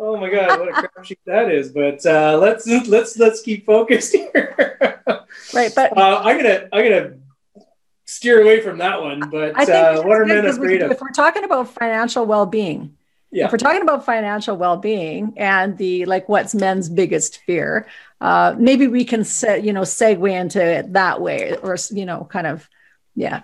oh my God, what a crapshoot that is. But uh, let's let's let's keep focused here. right, but uh, I'm gonna I'm gonna steer away from that one. But uh, what are men afraid of? If we're talking about financial well-being, yeah. if we're talking about financial well-being and the like, what's men's biggest fear? Uh, maybe we can set you know segue into it that way, or you know, kind of, yeah.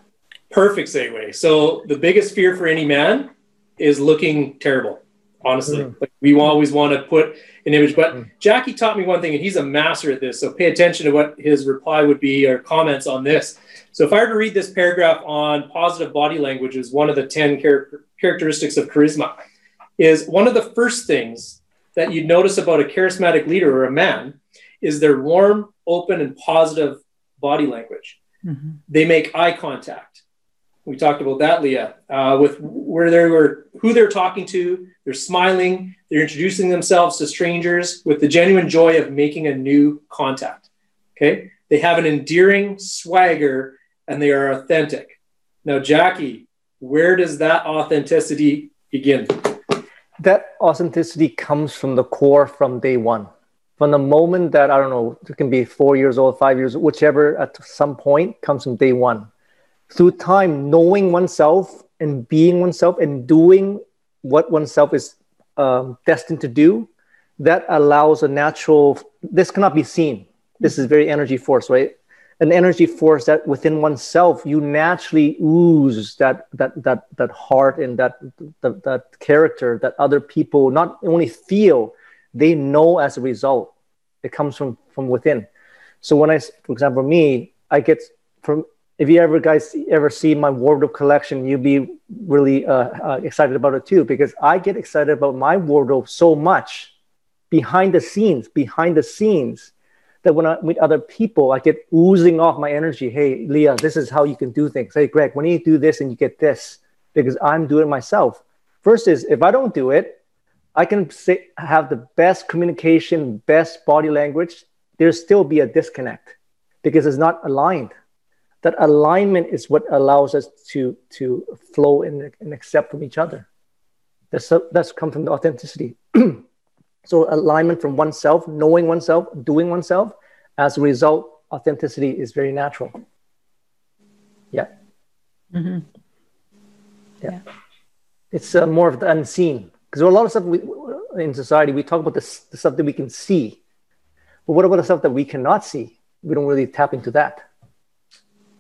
Perfect segue. So the biggest fear for any man is looking terrible honestly. Mm. Like we always want to put an image. But mm. Jacky taught me one thing, and he's a master at this. So pay attention to what his reply would be or comments on this. So if I were to read this paragraph on positive body language is one of the 10 char- characteristics of charisma, is one of the first things that you'd notice about a charismatic leader or a man is their warm, open, and positive body language. Mm-hmm. They make eye contact. We talked about that, Leaha, uh, with where they were, who they're talking to. They're smiling. They're introducing themselves to strangers with the genuine joy of making a new contact. Okay, they have an endearing swagger and they are authentic. Now, Jacky, where does that authenticity begin? That authenticity comes from the core from day one. From the moment that, I don't know, it can be four years old, five years, whichever at some point comes from day one through time, knowing oneself and being oneself and doing what oneself is um, destined to do, that allows a natural, this cannot be seen. This is very energy force, right? An energy force that within oneself, you naturally ooze that, that, that, that heart and that, that, that character that other people not only feel, they know as a result. It comes from, from within. So when I, for example, me, I get from if you ever guys ever see my wardrobe collection, you'll be really uh, uh, excited about it too, because I get excited about my wardrobe so much behind the scenes, behind the scenes, that when I meet other people, I get oozing off my energy. Hey, Leaha, this is how you can do things. Hey, Greg, when you do this and you get this, because I'm doing myself. Is if I don't do it, I can say have the best communication, best body language. There'll still be a disconnect because it's not aligned that alignment is what allows us to to flow and, and accept from each other that's that's come from the authenticity so alignment from oneself knowing oneself doing oneself as a result authenticity is very natural yeah mm-hmm. yeah. yeah. it's uh, more of the unseen because there are a lot of stuff we, in society we talk about the, the stuff that we can see but what about the stuff that we cannot see we don't really tap into that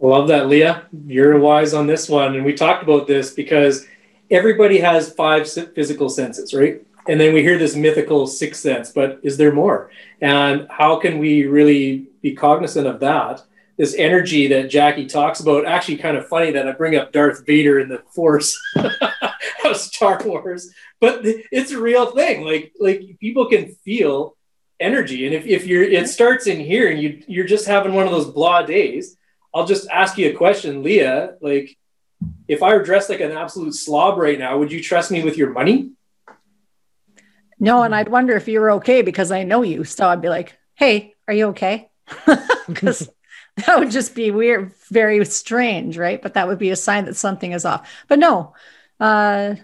Love that, Leaha. You're wise on this one. And we talked about this because everybody has five physical senses, right? And then we hear this mythical sixth sense, but is there more? And how can we really be cognizant of that? This energy that Jacky talks about, actually kind of funny that I bring up Darth Vader in the Force of Star Wars, but it's a real thing. Like, like people can feel energy. And if, if you're, it starts in here and you, you're just having one of those blah days, I'll just ask you a question, Leaha. Like, if I were dressed like an absolute slob right now, would you trust me with your money? No, and I'd wonder if you were okay because I know you. So I'd be like, hey, are you okay? Because that would just be weird, very strange, right? But that would be a sign that something is off. But no, uh,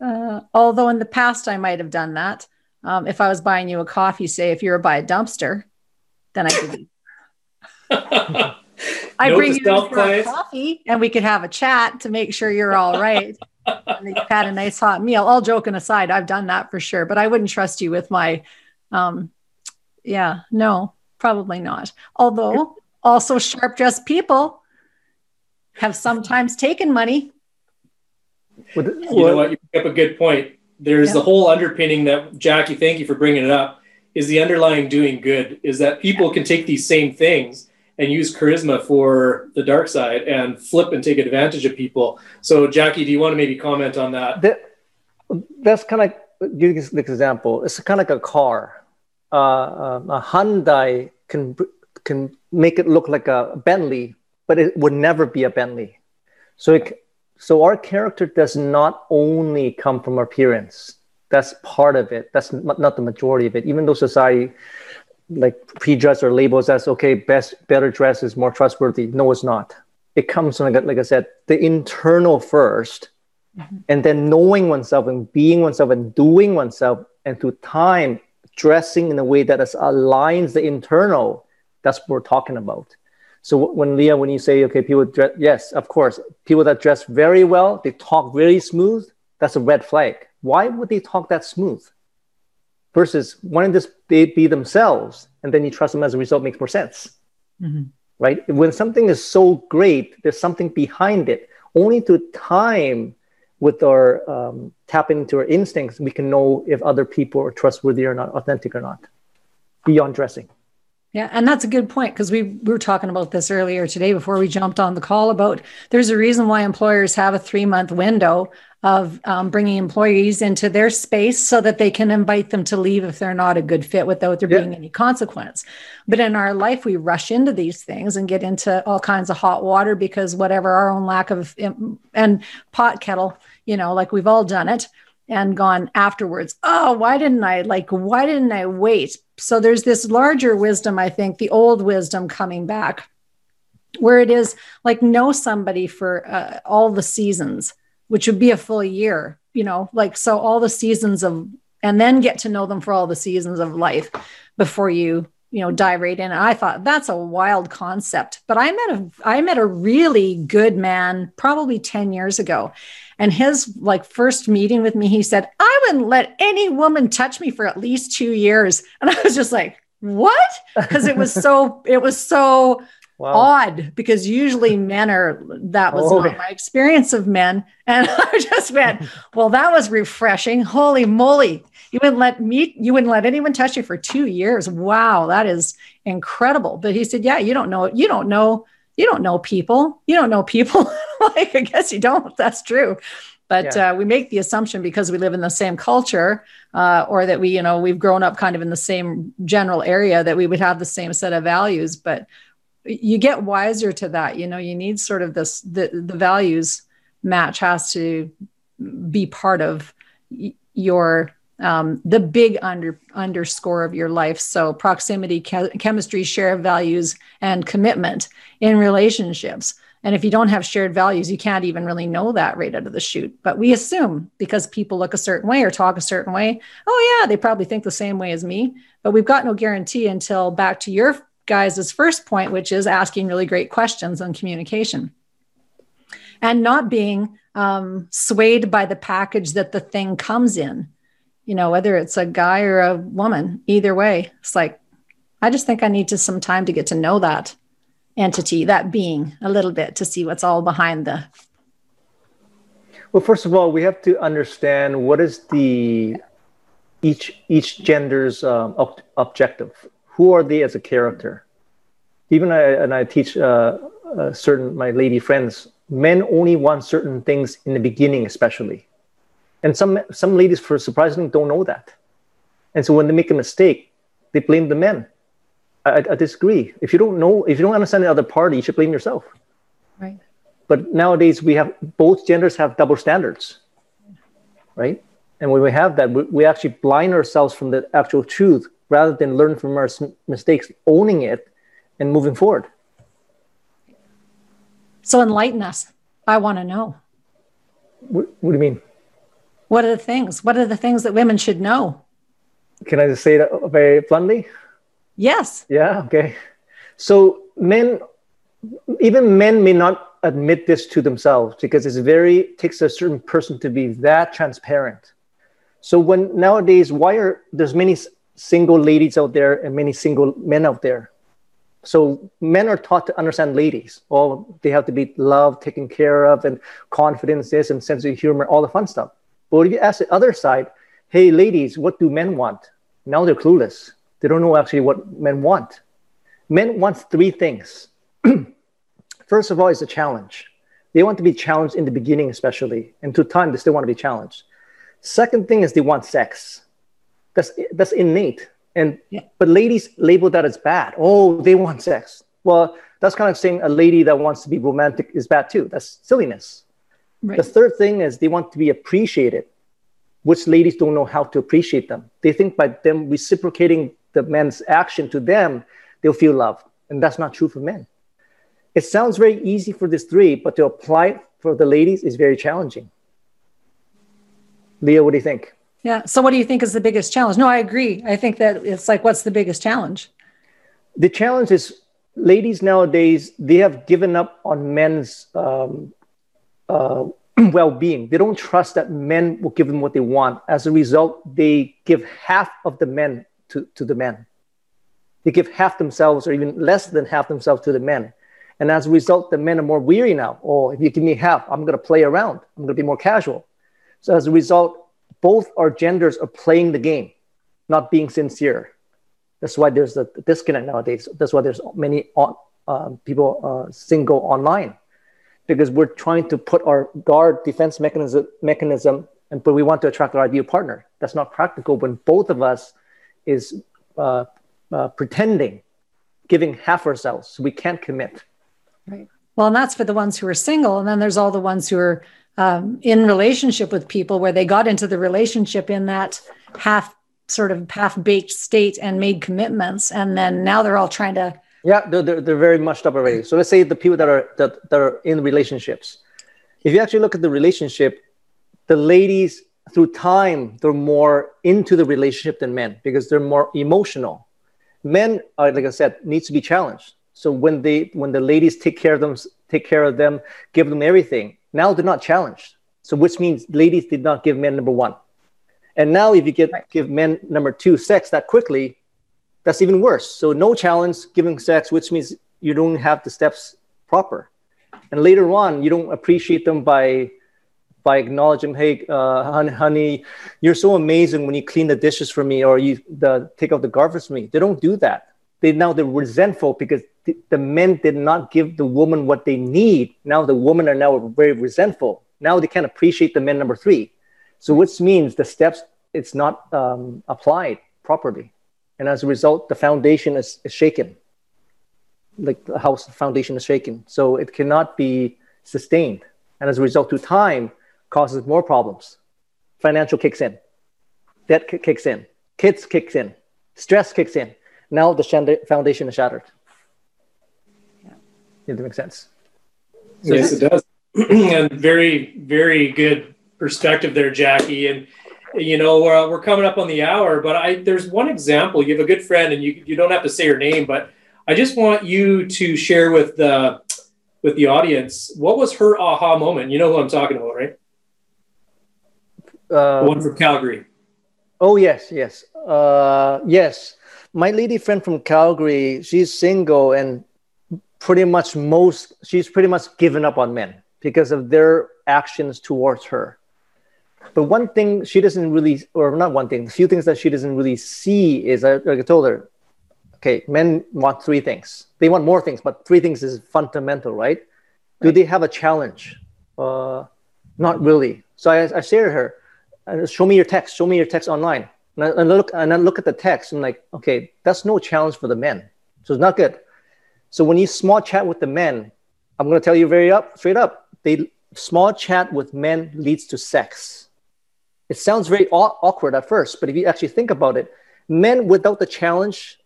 uh, although in the past I might have done that. Um, if I was buying you a coffee, say if you were by a dumpster, then I could. I bring you for a coffee and we could have a chat to make sure you're all right. And you've had a nice hot meal. All joking aside, I've done that for sure, but I wouldn't trust you with my, um, yeah, no, probably not. Although also sharp dressed people have sometimes taken money. You know what? You pick up a good point. There's yeah. the whole underpinning that Jacky, thank you for bringing it up, is the underlying doing good, is that people can take these same things and use charisma for the dark side and flip and take advantage of people. So, Jacky, do you want to maybe comment on that? that that's kind of give this example. It's kind of like a car. Uh, uh, a Hyundai can can make it look like a Bentley, but it would never be a Bentley. So, it, so our character does not only come from appearance. That's part of it. That's not the majority of it. Even though society like prejudge or labels as okay, best better dress is more trustworthy. No, it's not. It comes from like, like I said, the internal 1st mm-hmm. and then knowing oneself and being oneself and doing oneself, and through time dressing in a way that is, aligns the internal. That's what we're talking about. So when Leaha, when you say okay, people dress, yes, of course, people that dress very well, they talk very smooth. That's a red flag. Why would they talk that smooth? Versus why don't they be themselves and then you trust them as a result makes more sense, mm-hmm. right? When something is so great, there's something behind it. Only through time with our um, tapping into our instincts, we can know if other people are trustworthy or not, authentic or not, beyond dressing. Yeah, and that's a good point because we, we were talking about this earlier today before we jumped on the call about there's a reason why employers have a three month window of um, bringing employees into their space so that they can invite them to leave if they're not a good fit without there yeah. being any consequence. But in our life, we rush into these things and get into all kinds of hot water because whatever our own lack of and pot kettle, you know, like we've all done it and gone afterwards. Oh why didn't i like why didn't i wait? So there's this larger wisdom i think the old wisdom coming back where it is like know somebody for uh, all the seasons which would be a full year you know like so all the seasons of and then get to know them for all the seasons of life before you you know dive right in. And i thought that's a wild concept but i met a i met a really good man probably 10 years ago and his like first meeting with me, he said, I wouldn't let any woman touch me for at least two years. And I was just like, what? Because it was so, it was so wow. odd because usually men are, that was oh, not my experience of men. And I just went, well, that was refreshing. Holy moly. You wouldn't let me, you wouldn't let anyone touch you for two years. Wow. That is incredible. But he said, yeah, you don't know, you don't know you don't know people. You don't know people. like, I guess you don't. That's true. But yeah. uh, we make the assumption because we live in the same culture, uh, or that we, you know, we've grown up kind of in the same general area that we would have the same set of values. But you get wiser to that. You know, you need sort of this the the values match has to be part of your um, the big under underscore of your life. So proximity, ke- chemistry, shared values, and commitment in relationships. And if you don't have shared values, you can't even really know that right out of the chute. But we assume because people look a certain way or talk a certain way, oh yeah, they probably think the same way as me. But we've got no guarantee until back to your guys' first point, which is asking really great questions on communication and not being um, swayed by the package that the thing comes in you know, whether it's a guy or a woman, either way, it's like, I just think I need to some time to get to know that entity, that being a little bit to see what's all behind the. Well, first of all, we have to understand what is the each each gender's um, ob- objective. Who are they as a character? Even I and I teach uh, uh, certain my lady friends. Men only want certain things in the beginning, especially and some some ladies, for surprisingly, don't know that. And so when they make a mistake, they blame the men. I, I disagree. If you don't know, if you don't understand the other party, you should blame yourself. Right. But nowadays we have both genders have double standards, right? And when we have that, we, we actually blind ourselves from the actual truth rather than learn from our mistakes, owning it, and moving forward. So enlighten us. I want to know. What, what do you mean? What are the things? What are the things that women should know? Can I just say that very bluntly? Yes. Yeah. Okay. So men, even men may not admit this to themselves because it's very takes a certain person to be that transparent. So when nowadays, why are there's many single ladies out there and many single men out there? So men are taught to understand ladies. All they have to be loved, taken care of, and confidence, this and sense of humor, all the fun stuff. But if you ask the other side, hey, ladies, what do men want? Now they're clueless. They don't know actually what men want. Men want three things. First of all, is a challenge. They want to be challenged in the beginning, especially, and to time they still want to be challenged. Second thing is they want sex. That's that's innate. And yeah. but ladies label that as bad. Oh, they want sex. Well, that's kind of saying a lady that wants to be romantic is bad too. That's silliness. Right. The third thing is they want to be appreciated, which ladies don't know how to appreciate them. They think by them reciprocating the man's action to them, they'll feel loved. And that's not true for men. It sounds very easy for this three, but to apply it for the ladies is very challenging. Leaha, what do you think? Yeah. So, what do you think is the biggest challenge? No, I agree. I think that it's like, what's the biggest challenge? The challenge is ladies nowadays, they have given up on men's um, uh, well being. They don't trust that men will give them what they want. As a result, they give half of the men to, to the men. They give half themselves or even less than half themselves to the men. And as a result, the men are more weary now. Oh, if you give me half, I'm going to play around. I'm going to be more casual. So as a result, both our genders are playing the game, not being sincere. That's why there's a disconnect nowadays. That's why there's many on, uh, people uh, single online because we're trying to put our guard defense mechanism, mechanism and but we want to attract our ideal partner. That's not practical when both of us is uh, uh, pretending, giving half ourselves. So we can't commit. Right. Well, and that's for the ones who are single, and then there's all the ones who are um, in relationship with people where they got into the relationship in that half sort of half baked state and made commitments, and then now they're all trying to yeah, they're, they're, they're very mushed up already. So let's say the people that are that, that are in relationships. If you actually look at the relationship, the ladies through time they're more into the relationship than men because they're more emotional. Men, are, like I said, needs to be challenged. So when they when the ladies take care of them, take care of them, give them everything. Now they're not challenged. So which means ladies did not give men number one. And now if you get right. give men number two sex that quickly, that's even worse. So no challenge giving sex, which means you don't have the steps proper. And later on, you don't appreciate them by by acknowledging, hey, uh, honey, you're so amazing when you clean the dishes for me or you the, take out the garbage for me. They don't do that. They now they're resentful because the, the men did not give the woman what they need. Now the women are now very resentful. Now they can't appreciate the men number three. So which means the steps it's not um, applied properly and as a result, the foundation is, is shaken. Like the house foundation is shaken, so it cannot be sustained. And as a result, to time causes more problems. Financial kicks in, debt kicks in, kids kicks in, stress kicks in. Now the foundation is shattered. Yeah, it makes sense. So yes, it does. and very, very good perspective there, Jacky. And you know we're, we're coming up on the hour but i there's one example. You have a good friend and you, you don't have to say her name but i just want you to share with the with the audience what was her aha moment? You know who i'm talking about right? Uh, the one from calgary. Oh yes yes. Uh, yes. My lady friend from calgary she's single and pretty much most she's pretty much given up on men because of their actions towards her but one thing she doesn't really, or not one thing, a few things that she doesn't really see is, like I told her, okay, men want three things. They want more things, but three things is fundamental, right? Do they have a challenge? Uh, not really. So I, I say to her, uh, show me your text, show me your text online. And I, and I look and I look at the text. I'm like, okay, that's no challenge for the men. So it's not good. So when you small chat with the men, I'm going to tell you very up, straight up, they small chat with men leads to sex it sounds very awkward at first, but if you actually think about it, men without the challenge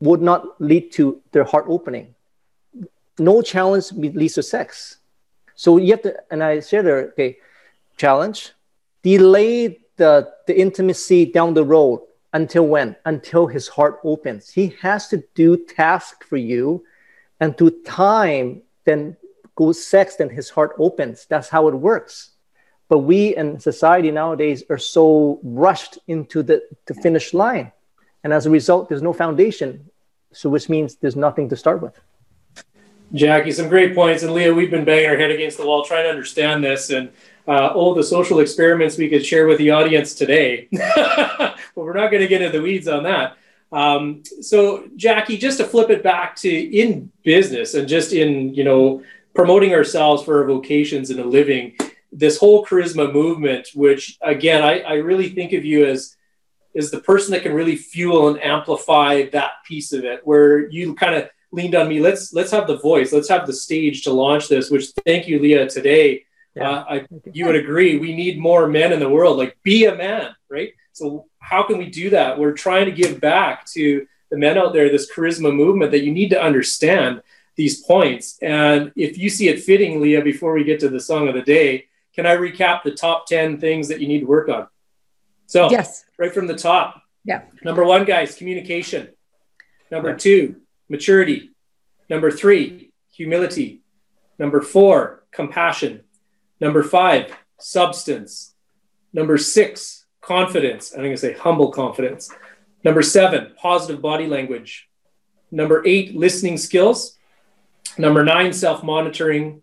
would not lead to their heart opening. No challenge leads to sex. So you have to, and I said there, okay, challenge, delay the, the intimacy down the road until when? Until his heart opens. He has to do task for you, and to time, then goes sex, then his heart opens. That's how it works. But we and society nowadays are so rushed into the, the finish line. And as a result, there's no foundation. So which means there's nothing to start with. Jacky, some great points. And Leaha, we've been banging our head against the wall trying to understand this and uh, all the social experiments we could share with the audience today. but we're not going to get into the weeds on that. Um, so, Jacky, just to flip it back to in business and just in, you know, promoting ourselves for our vocations and a living, this whole charisma movement, which again, I, I really think of you as is the person that can really fuel and amplify that piece of it, where you kind of leaned on me. Let's let's have the voice, let's have the stage to launch this. Which thank you, Leaha, today. Yeah. Uh, I, you would agree we need more men in the world. Like be a man, right? So how can we do that? We're trying to give back to the men out there, this charisma movement that you need to understand these points. And if you see it fitting, Leaha, before we get to the song of the day, can I recap the top 10 things that you need to work on? So, yes, right from the top. Yeah. Number one, guys, communication. Number two, maturity. Number three, humility. Number four, compassion. Number five, substance. Number six, confidence. I'm going to say humble confidence. Number seven, positive body language. Number eight, listening skills. Number nine, self monitoring.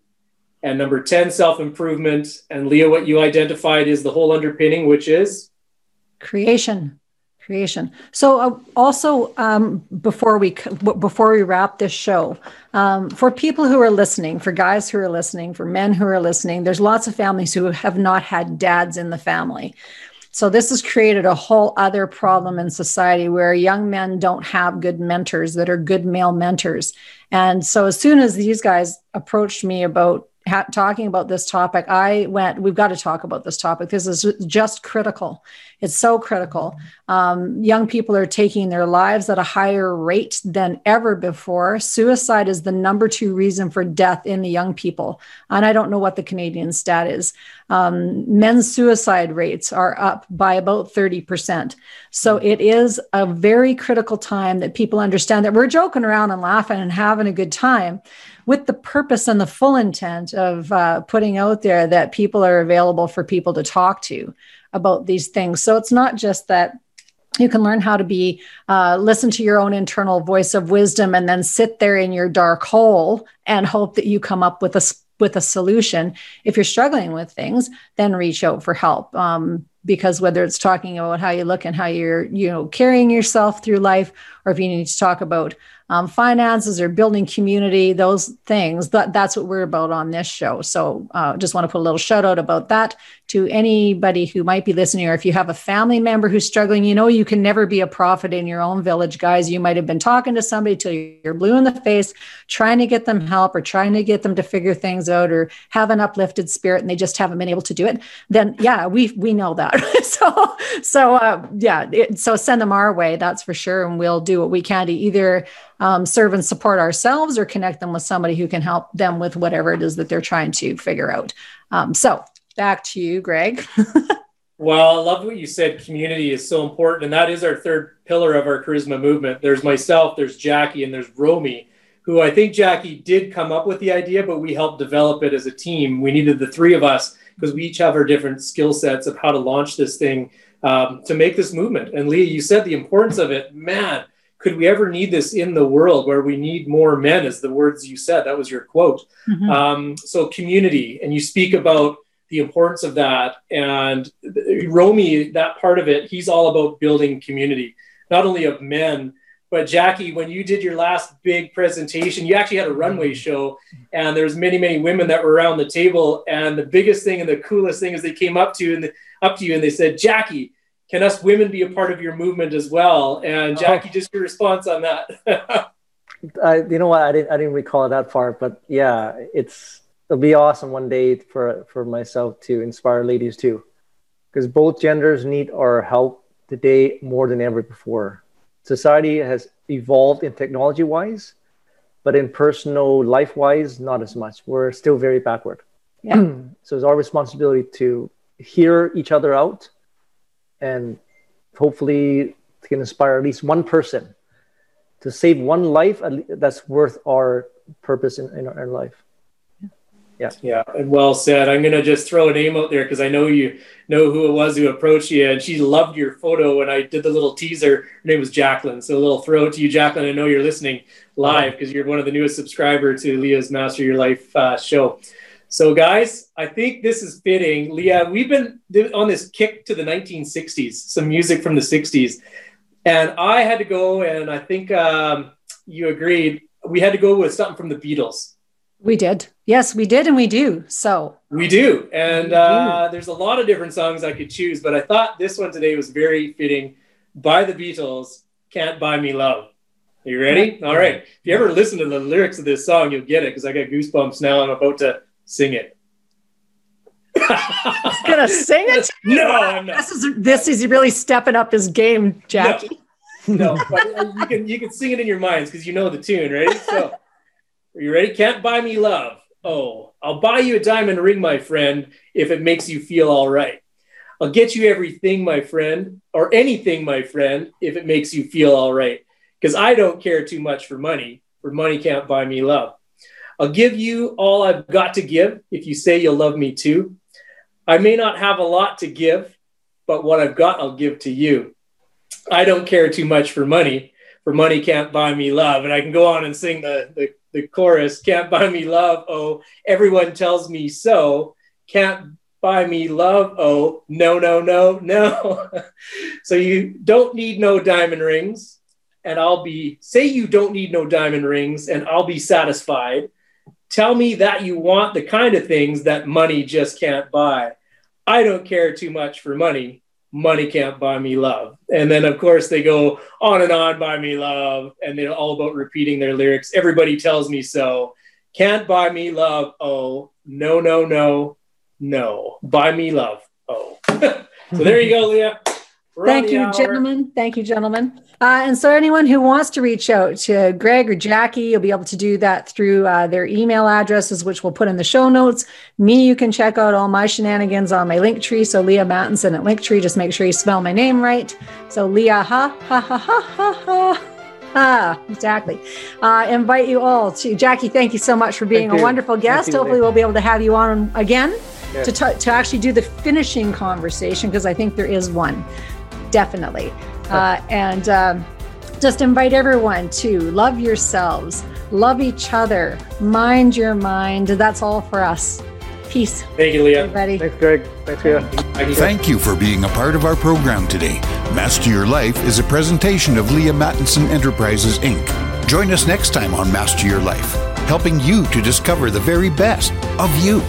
And number 10, self improvement. And Leaha, what you identified is the whole underpinning, which is creation. Creation. So, uh, also um, before we before we wrap this show, um, for people who are listening, for guys who are listening, for men who are listening, there's lots of families who have not had dads in the family. So this has created a whole other problem in society where young men don't have good mentors that are good male mentors. And so as soon as these guys approached me about ha- talking about this topic, I went, we've got to talk about this topic. This is just critical. It's so critical. Um, young people are taking their lives at a higher rate than ever before. Suicide is the number two reason for death in the young people. And I don't know what the Canadian stat is. Um, men's suicide rates are up by about 30%. So it is a very critical time that people understand that we're joking around and laughing and having a good time with the purpose and the full intent of uh, putting out there that people are available for people to talk to about these things. So it's not just that you can learn how to be uh, listen to your own internal voice of wisdom and then sit there in your dark hole and hope that you come up with a with a solution if you're struggling with things then reach out for help um, because whether it's talking about how you look and how you're you know carrying yourself through life or if you need to talk about um, finances or building community, those things. That, that's what we're about on this show. So uh, just want to put a little shout out about that to anybody who might be listening, or if you have a family member who's struggling, you know, you can never be a prophet in your own village, guys. You might have been talking to somebody till you're blue in the face, trying to get them help or trying to get them to figure things out or have an uplifted spirit and they just haven't been able to do it. Then, yeah, we, we know that. so, so, uh, yeah, it, so send them our way. That's for sure. And we'll do what we can to either um, serve and support ourselves or connect them with somebody who can help them with whatever it is that they're trying to figure out. Um, so back to you, Greg. well, I love what you said. Community is so important. And that is our third pillar of our charisma movement. There's myself, there's Jacky, and there's Romy, who I think Jacky did come up with the idea, but we helped develop it as a team. We needed the three of us because we each have our different skill sets of how to launch this thing um, to make this movement. And Leaha, you said the importance of it. Man, could we ever need this in the world where we need more men as the words you said that was your quote mm-hmm. um, so community and you speak about the importance of that and romy that part of it he's all about building community not only of men but jacky when you did your last big presentation you actually had a runway mm-hmm. show and there's many many women that were around the table and the biggest thing and the coolest thing is they came up to and the, up to you and they said jacky can us women be a part of your movement as well? And oh. Jacky, oh. just your response on that. I, you know what? I didn't I didn't recall that far, but yeah, it's it'll be awesome one day for for myself to inspire ladies too, because both genders need our help today more than ever before. Society has evolved in technology wise, but in personal life wise, not as much. We're still very backward. Yeah. so it's our responsibility to hear each other out and hopefully can inspire at least one person to save one life that's worth our purpose in, in our life yeah yeah and well said i'm going to just throw a name out there because i know you know who it was who approached you and she loved your photo when i did the little teaser her name was jacqueline so a little throw to you jacqueline i know you're listening live because you're one of the newest subscriber to leaha's master your life uh, show so, guys, I think this is fitting. Leah, we've been on this kick to the 1960s, some music from the 60s. And I had to go, and I think um, you agreed, we had to go with something from the Beatles. We did. Yes, we did, and we do. So we do. And uh, there's a lot of different songs I could choose, but I thought this one today was very fitting by the Beatles Can't Buy Me Love. Are you ready? All right. If you ever listen to the lyrics of this song, you'll get it because I got goosebumps now. I'm about to Sing it. He's gonna sing it. no, I'm not. This is this is really stepping up his game, Jacky. No, but you can you can sing it in your minds because you know the tune. Ready? So, are you ready? Can't buy me love. Oh, I'll buy you a diamond ring, my friend, if it makes you feel all right. I'll get you everything, my friend, or anything, my friend, if it makes you feel all right. Because I don't care too much for money, for money can't buy me love. I'll give you all I've got to give if you say you'll love me too. I may not have a lot to give, but what I've got, I'll give to you. I don't care too much for money, for money can't buy me love. And I can go on and sing the, the, the chorus, can't buy me love. Oh, everyone tells me so. Can't buy me love. Oh, no, no, no, no. so you don't need no diamond rings. And I'll be, say you don't need no diamond rings, and I'll be satisfied. Tell me that you want the kind of things that money just can't buy. I don't care too much for money. Money can't buy me love. And then, of course, they go on and on, buy me love. And they're all about repeating their lyrics. Everybody tells me so. Can't buy me love. Oh, no, no, no, no. Buy me love. Oh. so there you go, Leaha. Thank you, gentlemen. Thank you, gentlemen. Uh, and so, anyone who wants to reach out to Greg or Jacky, you'll be able to do that through uh, their email addresses, which we'll put in the show notes. Me, you can check out all my shenanigans on my link tree. So, Leaha Mattinson at Linktree. Just make sure you spell my name right. So, Leah, ha, ha, ha, ha, ha, ha. Ah, exactly. Uh, invite you all to Jacky. Thank you so much for being a wonderful guest. you, Hopefully, we'll be able to have you on again Yeah. to, t- to actually do the finishing conversation because I think there is one definitely. Uh, and um, just invite everyone to love yourselves, love each other, mind your mind. That's all for us. Peace, Thank you, Leaha. everybody. Thanks, Greg. Thanks, Leaha. Thank you. Thank you for being a part of our program today. Master Your Life is a presentation of Leaha Mattinson Enterprises, Inc. Join us next time on Master Your Life, helping you to discover the very best of you.